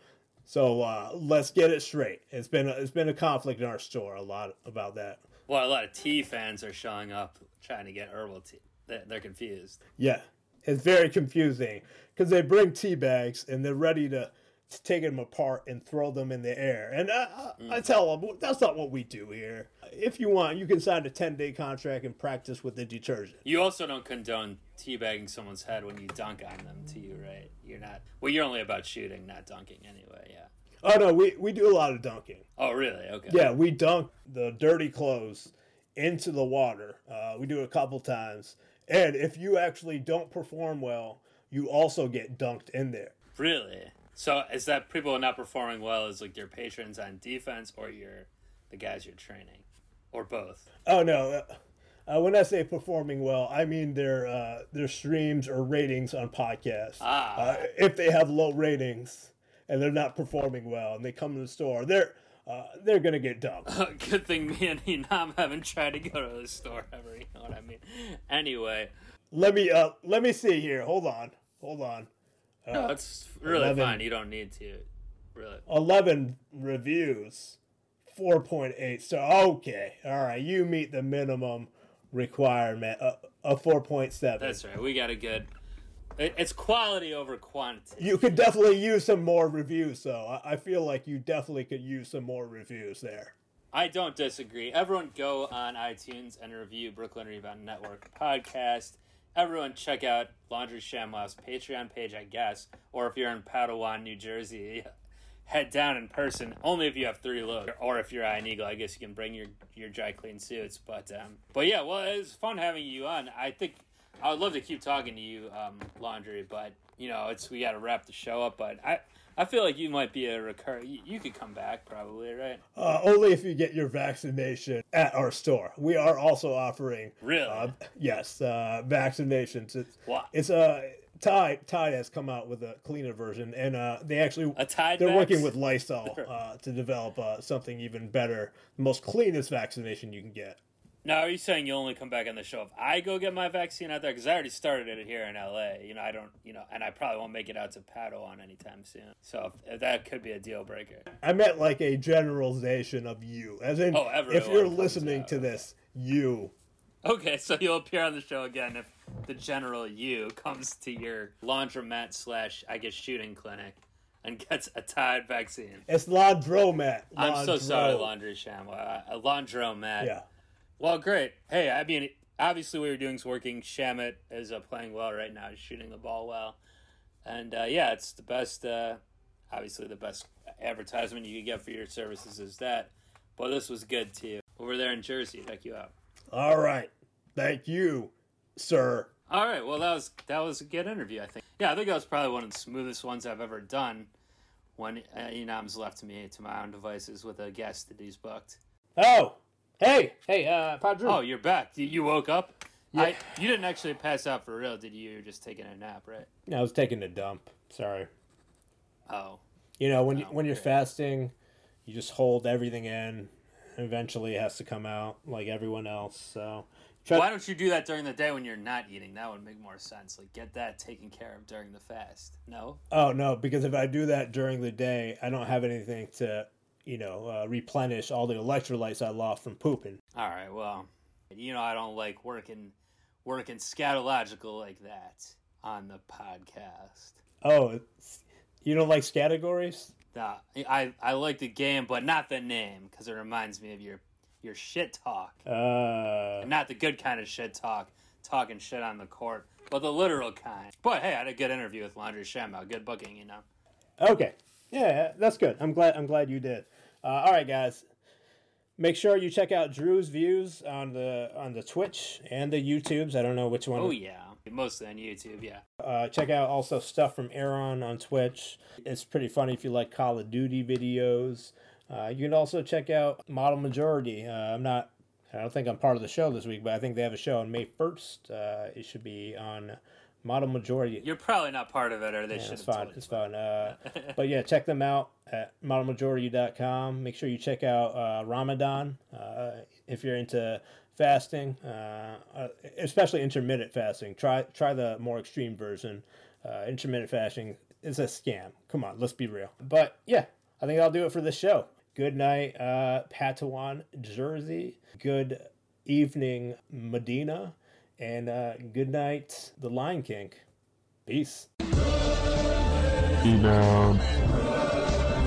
So uh, let's get it straight. It's been a, it's been a conflict in our store a lot about that. Well, a lot of tea fans are showing up trying to get herbal tea. They're, they're confused. Yeah, it's very confusing because they bring tea bags and they're ready to, to take them apart and throw them in the air. And I, I, I tell them that's not what we do here. If you want, you can sign a ten day contract and practice with the detergent. You also don't condone teabagging someone's head when you dunk on them, to right? You're not. Well, you're only about shooting, not dunking, anyway. Yeah. Oh no, we we do a lot of dunking. Oh, really? Okay. Yeah, we dunk the dirty clothes into the water. Uh, we do it a couple times. And if you actually don't perform well, you also get dunked in there. Really? So is that people not performing well is like your patrons on defense or your the guys you're training, or both? Oh no. Uh, uh, when I say performing well, I mean their uh, their streams or ratings on podcasts. Ah. Uh, if they have low ratings and they're not performing well, and they come to the store, they're uh, they're gonna get dumped. *laughs* Good thing me and Enam haven't tried to go to the store ever. You know what I mean? Anyway, let me uh, let me see here. Hold on, hold on. no, it's really 11. fine. You don't need to. Really. 11 reviews, 4.8. So, okay. All right. You meet the minimum requirement uh, a, of 4.7. That's right. We got a good. It, it's quality over quantity. you could definitely use some more reviews, though. I, I feel like you definitely could use some more reviews there. I don't disagree. Everyone go on iTunes and review Brooklyn Rebound Network podcast. Everyone check out Laundry Shamwow's Patreon page, I guess. Or if you're in Padawan, New Jersey, head down in person. Only if you have three loads. Or if you're Ian Eagle, I guess you can bring your, your dry clean suits. But um, but yeah, well, it was fun having you on. I think I would love to keep talking to you, um, Laundry, but you know, it's we got to wrap the show up. But I I feel like you might be a recur. You, you could come back probably, right? Uh, only if you get your vaccination at our store. We are also offering, Really? uh, yes, uh, vaccinations. It's, Wow. it's uh, Tide, Tide has come out with a cleaner version, and uh, they actually A Tide they're working with Lysol *laughs* uh, to develop uh, something even better, the most cleanest vaccination you can get. Now, are you saying you'll only come back on the show if I go get my vaccine out there? Because I already started it here in LA. You know, I don't, you know, and I probably won't make it out to Padawan anytime soon. So if, if that could be a deal breaker. I meant like a generalization of you, as in Oh, if you're listening out. to this, you. Okay, so you'll appear on the show again if the general you comes to your laundromat slash, I guess, shooting clinic and gets a Tide vaccine. It's laundromat. I'm so sorry, Laundry Sham. Uh, a laundromat. Yeah. Well, great. Hey, I mean, obviously what you're doing is working. Shamet is uh, playing well right now. He's shooting the ball well, and uh, yeah, it's the best. Uh, obviously, the best advertisement you could get for your services is that. But this was good too. Over there in Jersey, check you out. All right. Thank you, sir. All right. Well, that was that was a good interview. I think. Yeah, I think that was probably one of the smoothest ones I've ever done. When uh, Enam's left to me to my own devices with a guest that he's booked. Oh, hey, hey, uh, Padre. Oh, you're back. You- You woke up. I, you didn't actually pass out for real, did you? You were just taking a nap, right? No, I was taking a dump. Sorry. Oh, You know, when you, Oh, when you're fasting, you just hold everything in. Eventually, it has to come out like everyone else. So, try- why don't you do that during the day when you're not eating? That would make more sense. Like get that taken care of during the fast. No. oh no, because if I do that during the day, I don't have anything to, you know, uh, replenish all the electrolytes I lost from pooping. All right. Well, you know I don't like working working scatological like that on the podcast. Oh, you don't like categories? Nah, I I like the game, but not the name because it reminds me of your your shit talk. Uh, Not the good kind of shit talk, talking shit on the court, but the literal kind. But hey, I had a good interview with Laundry Shambo. Good booking, you know. Okay. Yeah, that's good. I'm glad. I'm glad you did. Uh, all right, guys. Make sure you check out Drew's views on the on the Twitch and the YouTubes. I don't know which one. Oh yeah, mostly on YouTube. Yeah. Uh, check out also stuff from Aaron on Twitch. It's pretty funny if you like Call of Duty videos. Uh, you can also check out Model Majority. Uh, I'm not. I don't think I'm part of the show this week, but I think they have a show on May 1st. Uh, it should be on Model Majority. You're probably not part of it, or they Yeah, should it's fine. It's fine. Uh, but yeah, *laughs* check them out at modelmajority.com. Make sure you check out uh, Ramadan uh, if you're into fasting, especially intermittent fasting. Try try the more extreme version. Uh, intermittent fasting is a scam. Come on, let's be real. But yeah, I think I'll do it for this show. Good night, uh, Padawan, Jersey. Good evening, Medina. And uh, good night, The Lion King. Peace. Rebound.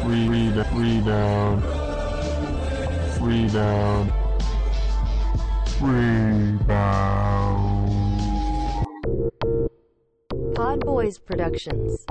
Re- re- rebound. Rebound. Rebound. Pod Boys Productions.